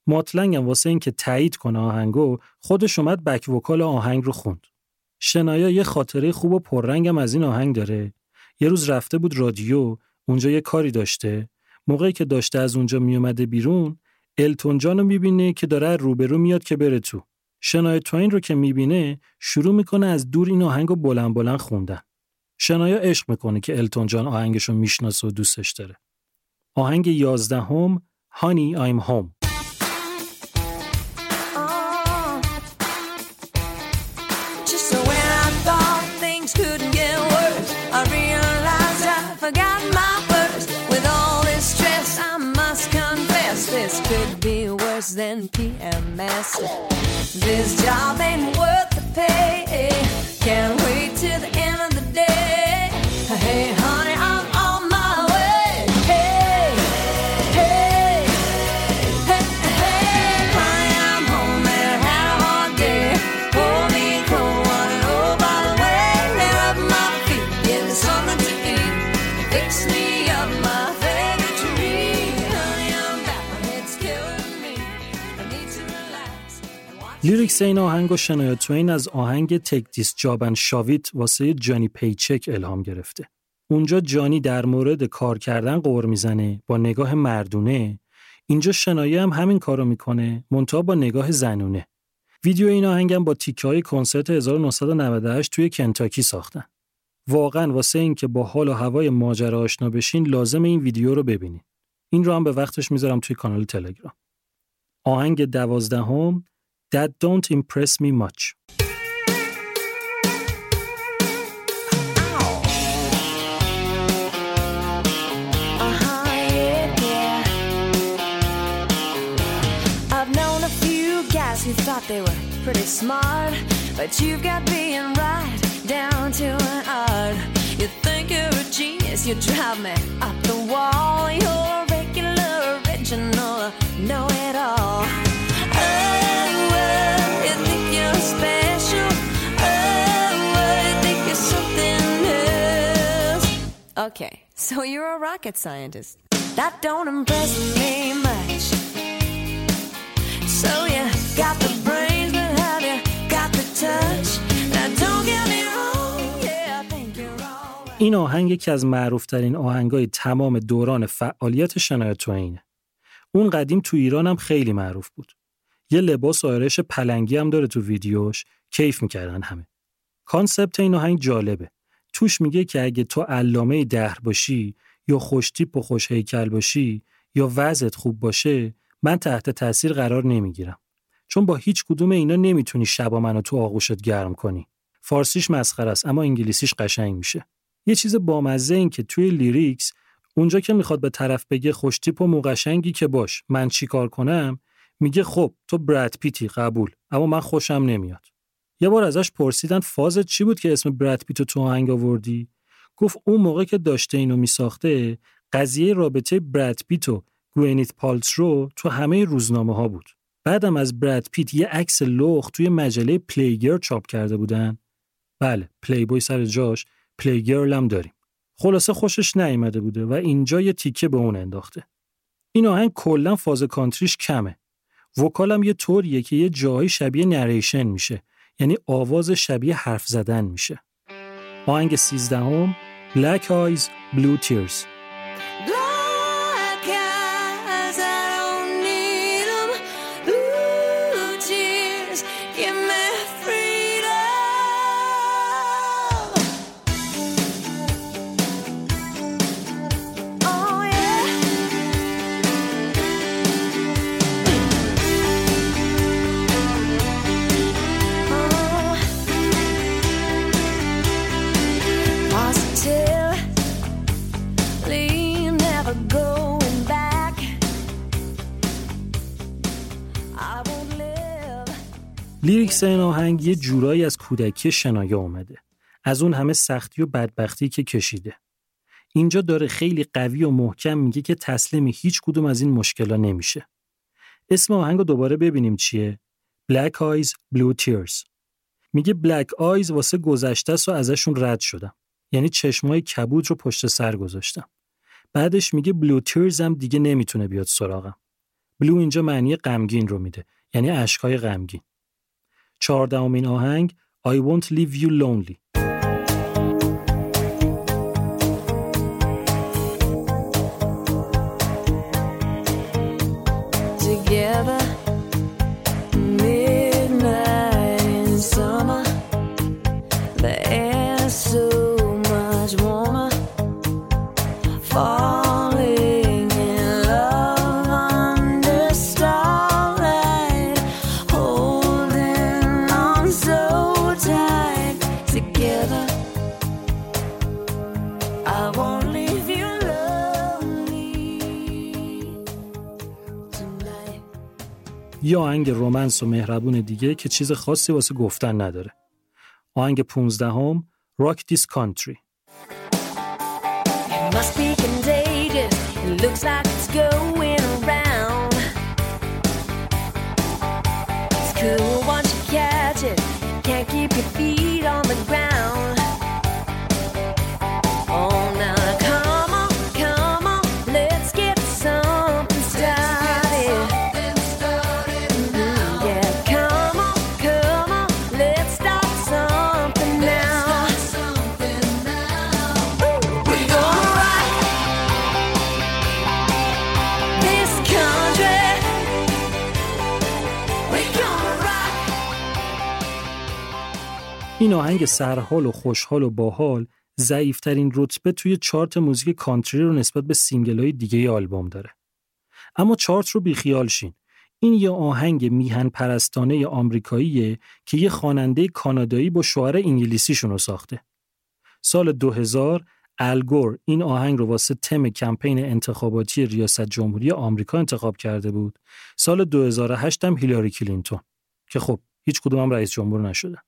Speaker 1: ماتلنگ هم واسه اینکه تایید کنه آهنگو خودش اومد بک وکال آهنگ رو خوند. شنایا یه خاطره خوب و پررنگم از این آهنگ داره. یه روز رفته بود رادیو، اونجا یه کاری داشته. موقعی که داشته از اونجا میومده بیرون، التون جان می‌بینه که داره روبرو میاد که بره تو. شنایا توین رو که می‌بینه شروع می‌کنه از دور این آهنگ رو بلند بلند خوندن. شنایا عشق می‌کنه که التون جان آهنگش رو می‌شناسه و دوستش داره. آهنگ یازدهم هانی I'm هوم
Speaker 2: than PMS. This job ain't worth the pay. Can't wait till the end of the day. Hey,
Speaker 1: lyrics این آهنگ رو شنایا توین از آهنگ Take This Job and Shove It واسه جانی پیچک الهام گرفته. اونجا جانی در مورد کار کردن غر می‌زنه با نگاه مردونه. اینجا شنایا هم همین کارو می‌کنه منتها با نگاه زنونه. ویدیو این آهنگم با تیکه های کنسرت 1998 توی کنتاکی ساختن. واقعا واسه این که با حال و هوای ماجرا آشنا بشین لازمه این ویدیو رو ببینین. این رو هم به وقتش می‌ذارم توی کانال تلگرام. آهنگ دوازدهم That don't impress me much.
Speaker 2: Uh-huh, they were pretty smart, but you've got being right down to an art. You think you're a genius, you drive me up the wall. You're a regular, original, know it all. Special. Oh, you think something else. Okay, so you're a rocket scientist. That don't impress me much. So you got the brains, but have you got the touch? Now don't get me wrong, yeah, I think you're all.
Speaker 1: این آهنگ یکی از معروفترین آهنگای تمام دوران فعالیت شنایا توینه. اون قدیم تو ایران هم خیلی معروف بود. یه لباس آرایش پلنگی هم داره تو ویدیوش کیف می‌کردن همه. concept این آهنگ جالبه. توش میگه که اگه تو علامه دهر باشی یا خوشتیپ و خوش هیکل باشی یا وضعت خوب باشه من تحت تاثیر قرار نمی‌گیرم. چون با هیچ کدوم اینا نمی‌تونی شبا منو تو آغوشت گرم کنی. فارسیش مسخره است اما انگلیسیش قشنگ میشه. یه چیز بامزه این که توی lyrics اونجا که می‌خواد به طرف بگه خوشتیپ و مو قشنگی که باش من چیکار کنم میگه خب تو براد پیتی قبول اما من خوشم نمیاد یه بار ازش پرسیدن فازت چی بود که اسم براد پیتو تو آهنگ آوردی گفت اون موقع که داشته اینو میساخته قضیه رابطه براد پیت و گوئینت رو تو همه روزنامه ها بود. بعدم از براد پیت یه عکس لخت توی مجله پلیگرل چاپ کرده بودن. بله، پلی بوی سر جاش، پلیگرل هم داریم. خلاصه خوشش نیامده بوده و اینجا یه تیکه به اون انداخته. این آهنگ کلا فاز کانتریش کمه. vocal م یه طوریه که یه جایی شبیه narration میشه. یعنی آواز شبیه حرف زدن میشه. آهنگ سیزدهم Black Eyes Blue Tears لیریکس این آهنگ یه جورایی از کودکی شنایه اومده. از اون همه سختی و بدبختی که کشیده. اینجا داره خیلی قوی و محکم میگه که تسلیم هیچ کدوم از این مشکلا نمیشه. اسم آهنگ رو دوباره ببینیم چیه؟ Black Eyes Blue Tears. میگه Black Eyes واسه گذشته و ازشون رد شدم. یعنی چشمای کبود رو پشت سر گذاشتم. بعدش میگه Blue Tears هم دیگه نمی‌تونه بیاد سراغم. بلو اینجا معنی غمگین رو میده. یعنی اشکای غمگین. چهاردهمین آهنگ I won't leave you lonely یه آهنگ رومنس و مهربون دیگه که چیز خاصی واسه گفتن نداره. آهنگ پونزدهم Rock This Country.
Speaker 2: It
Speaker 1: این آهنگ سرحال و خوشحال و باحال ضعیفترین رتبه توی چارت موزیک کانتری رو نسبت به سینگل های دیگه آلبوم داره. اما چارت رو بیخیال شین. این یه آهنگ میهن پرستانه آمریکاییه که یه خواننده کانادایی با شوهر انگلیسیش اون رو ساخته. سال 2000 ال گور این آهنگ رو واسه تم کمپین انتخاباتی ریاست جمهوری آمریکا انتخاب کرده بود. سال 2008 هم هیلاری کلینتون که خب هیچ کدوم هم رئیس جمهور نشدن.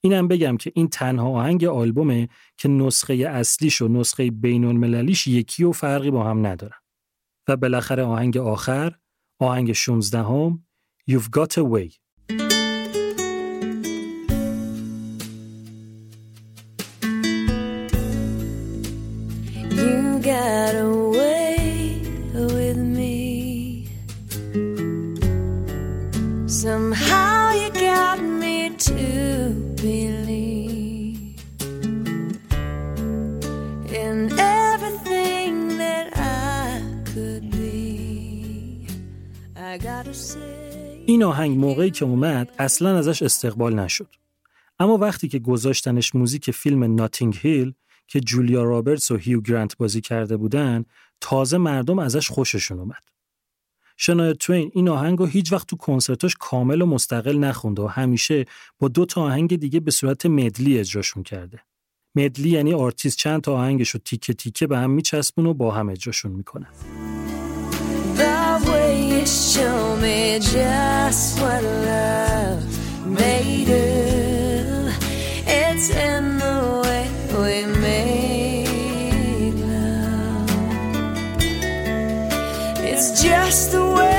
Speaker 1: اینم بگم که این تنها آهنگ آلبومه که نسخه اصلیش و نسخه بین المللیش یکی و فرقی با هم ندارن. و بالاخره آهنگ آخر، آهنگ 16 هم، You've Got a این آهنگ موقعی که اومد اصلا ازش استقبال نشد. اما وقتی که گذاشتنش موزیک فیلم Notting Hill که جولیا رابرتس و هیو گرانت بازی کرده بودن تازه مردم ازش خوششون اومد. شنایا توین این آهنگ رو هیچ وقت تو کنسرتاش کامل و مستقل نخونده و همیشه با دو تا آهنگ دیگه به صورت medley اجراشون کرده. medley یعنی آرتیست چند تا آهنگش رو تیکه تیکه به هم میچسبونه و با هم اجراشون می‌کنه.
Speaker 2: show me just what love made do. It's in the way we make love. It's just the way.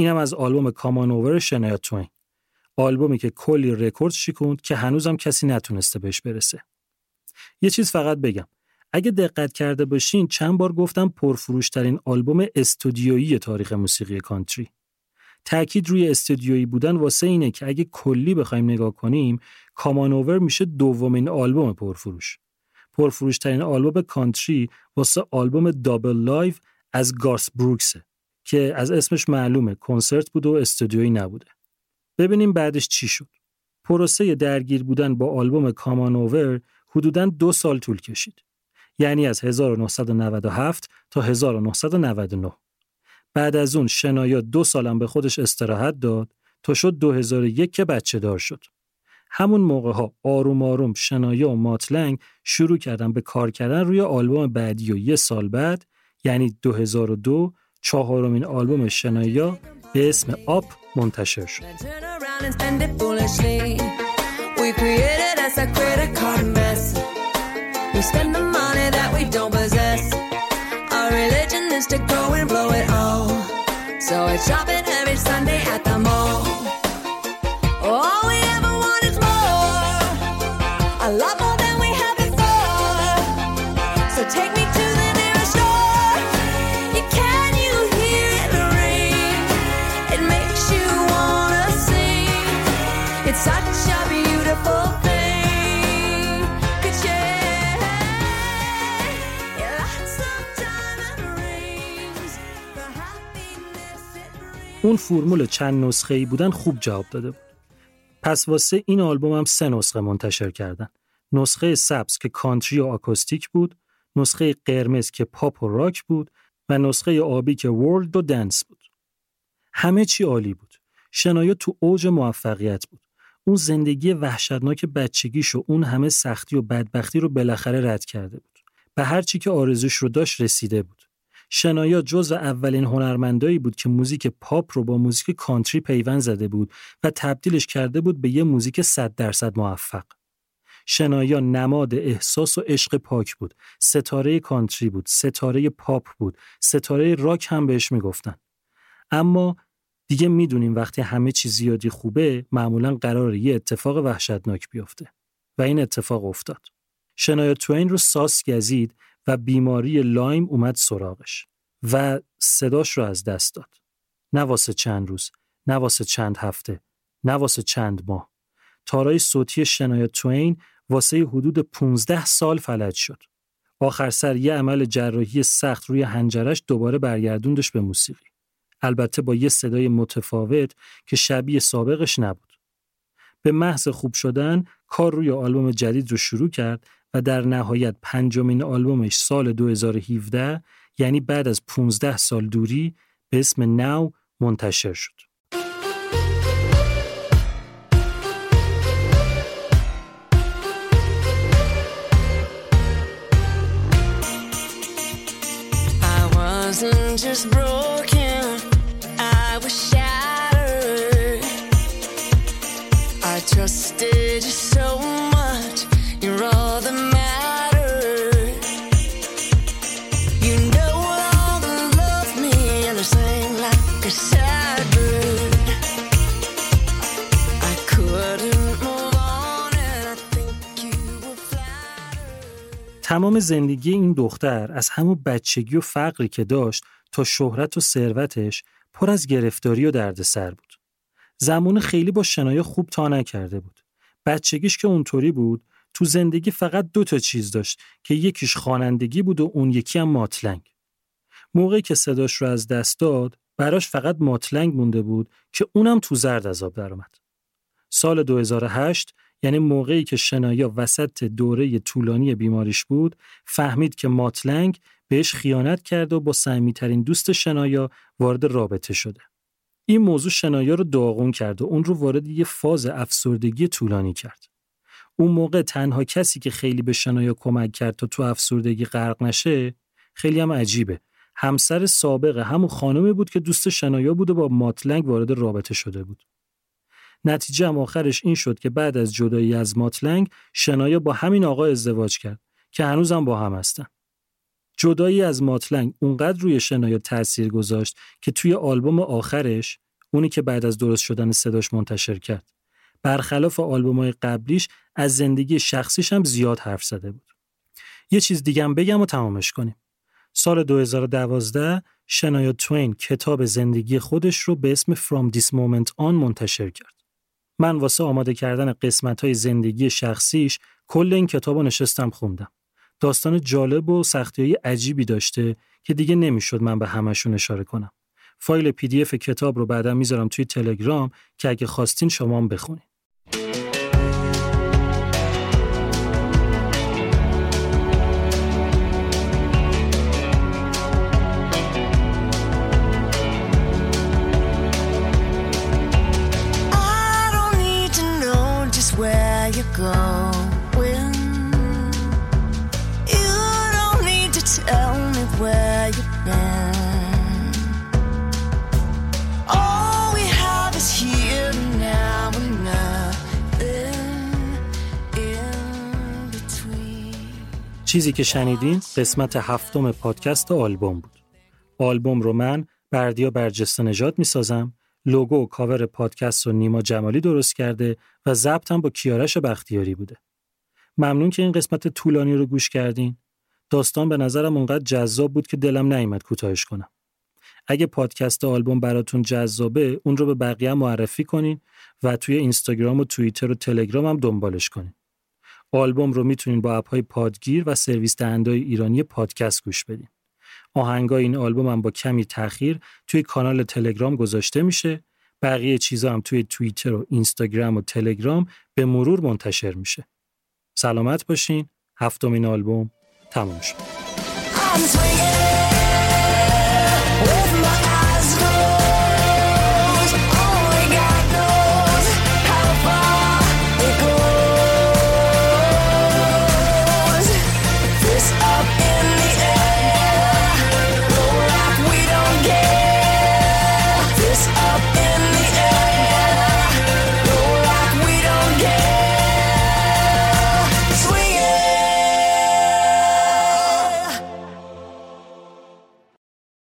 Speaker 1: اینم از آلبوم Come On Over شنایا توین آلبومی که کلی رکورد شکوند که هنوزم کسی نتونسته بهش برسه. یه چیز فقط بگم. اگه دقت کرده باشین چند بار گفتم پرفروشترین آلبوم استودیویی تاریخ موسیقی کانتری. تأکید روی استودیویی بودن واسه اینه که اگه کلی بخوایم نگاه کنیم Come On Over میشه دومین آلبوم پرفروش. پرفروشترین آلبوم کانتری واسه آلبوم Double Live از گارس بروکسه. که از اسمش معلومه. کنسرت بود و استودیویی نبوده. ببینیم بعدش چی شد. پروسه درگیر بودن با آلبوم کامان اوور حدوداً دو سال طول کشید. یعنی از 1997 تا 1999 بعد از اون شنایا دو سالم به خودش استراحت داد تا شد 2001 که بچه دار شد. همون موقع ها آروم آروم شنایا و ماتلنگ شروع کردن به کار کردن روی آلبوم بعدی و یه سال بعد یعنی 2002 چهارمین آلبوم شنایا به اسم آپ منتشر شد.
Speaker 2: So every Sunday at
Speaker 1: اون فرمول چند نسخه ای بودن خوب جواب داده بود. پس واسه این آلبوم هم سه نسخه منتشر کردن. نسخه سبز که کانتری و آکوستیک بود، نسخه قرمز که پاپ و راک بود و نسخه آبی که ورلد و دنس بود. همه چی عالی بود. شنایا تو اوج موفقیت بود. اون زندگی وحشتناک بچگیش و اون همه سختی و بدبختی رو بالاخره رد کرده بود. به هر چی که آرزوش رو داشت رسیده بود. شنایا جزو اولین هنرمندایی بود که موزیک پاپ رو با موزیک کانتری پیوند زده بود و تبدیلش کرده بود به یه موزیک 100 درصد موفق. شنایا نماد احساس و عشق پاک بود. ستاره کانتری بود، ستاره پاپ بود، ستاره راک هم بهش می‌گفتن. اما دیگه می‌دونیم وقتی همه چیز زیادی خوبه معمولا قراره یه اتفاق وحشتناک بیفته و این اتفاق افتاد. شنایا توین رو ساس گزید و بیماری لایم اومد سراغش و صداش رو از دست داد. نه چند روز، نه چند هفته، نه چند ماه. تارای صوتی شنایا توین واسه حدود 15 سال فلج شد. آخر سر یه عمل جراحی سخت روی هنجرش دوباره برگردوندش به موسیقی. البته با یه صدای متفاوت که شبیه سابقش نبود. به محض خوب شدن کار روی آلبوم جدید رو شروع کرد و در نهایت پنجمین آلبومش سال 2017 یعنی بعد از 15 سال دوری به اسم ناو منتشر شد.
Speaker 2: Just broken,
Speaker 1: تمام زندگی این دختر از همون بچگی و فقری که داشت تا شهرت و ثروتش پر از گرفتاری و دردسر بود. زمان خیلی با شنایا خوب تا نکرده بود. بچگیش که اونطوری بود تو زندگی فقط دو تا چیز داشت که یکیش خوانندگی بود و اون یکی هم ماتلنگ. موقعی که صداش رو از دست داد براش فقط ماتلنگ مونده بود که اونم تو زرد آب درآمد. سال 2008 یعنی موقعی که شنایا وسط دوره طولانی بیماریش بود فهمید که ماتلنگ بهش خیانت کرده و با صمیمیترین دوست شنایا وارد رابطه شده. این موضوع شنایا رو داغون کرد و اون رو وارد یه فاز افسردگی طولانی کرد. اون موقع تنها کسی که خیلی به شنایا کمک کرد تا تو افسردگی غرق نشه خیلی هم عجیبه. همسر سابق همون خانمی بود که دوست شنایا بود و با ماتلنگ وارد رابطه شده بود. نتیجه هم آخرش این شد که بعد از جدایی از ماتلنگ شنایا با همین آقا ازدواج کرد که هنوزم با هم هستن. جدایی از ماتلنگ اونقدر روی شنایا تاثیر گذاشت که توی آلبوم آخرش اونی که بعد از درست شدن صداش منتشر کرد برخلاف آلبوم‌های قبلیش از زندگی شخصیش هم زیاد حرف زده بود. یه چیز دیگه هم بگم و تمامش کنیم. سال 2012 شنایا توین کتاب زندگی خودش رو به اسم From This Moment On منتشر کرد. من واسه آماده کردن قسمت های زندگی شخصیش کل این کتاب رو نشستم خوندم. داستان جالب و سختی های عجیبی داشته که دیگه نمی‌شد من به همشون اشاره کنم. فایل پی دی اف کتاب رو بعدا می‌ذارم توی تلگرام که اگه خواستین شما هم بخونین. چیزی که شنیدین قسمت هفتم پادکست آلبوم بود. آلبوم رو من بردیا برجسته نژاد می‌سازم لوگو و کاور پادکست رو نیما جمالی درست کرده و ضبطم با کیارش بختیاری بوده. ممنون که این قسمت طولانی رو گوش کردین. داستان به نظرم اونقدر جذاب بود که دلم نیامد کوتاهش کنم. اگه پادکست آلبوم براتون جذابه اون رو به بقیه معرفی کنین و توی اینستاگرام و توییتر و تلگرام هم دنبالش کنین. آلبوم رو می‌تونین با اپهای پادگیر و سرویس دهندهای ایرانی پادکست گوش بدین. آهنگای این آلبوم هم با کمی تاخیر توی کانال تلگرام گذاشته میشه. بقیه چیزا هم توی توییتر و اینستاگرام و تلگرام به مرور منتشر میشه. سلامت باشین. هفتمین آلبوم تموم شد.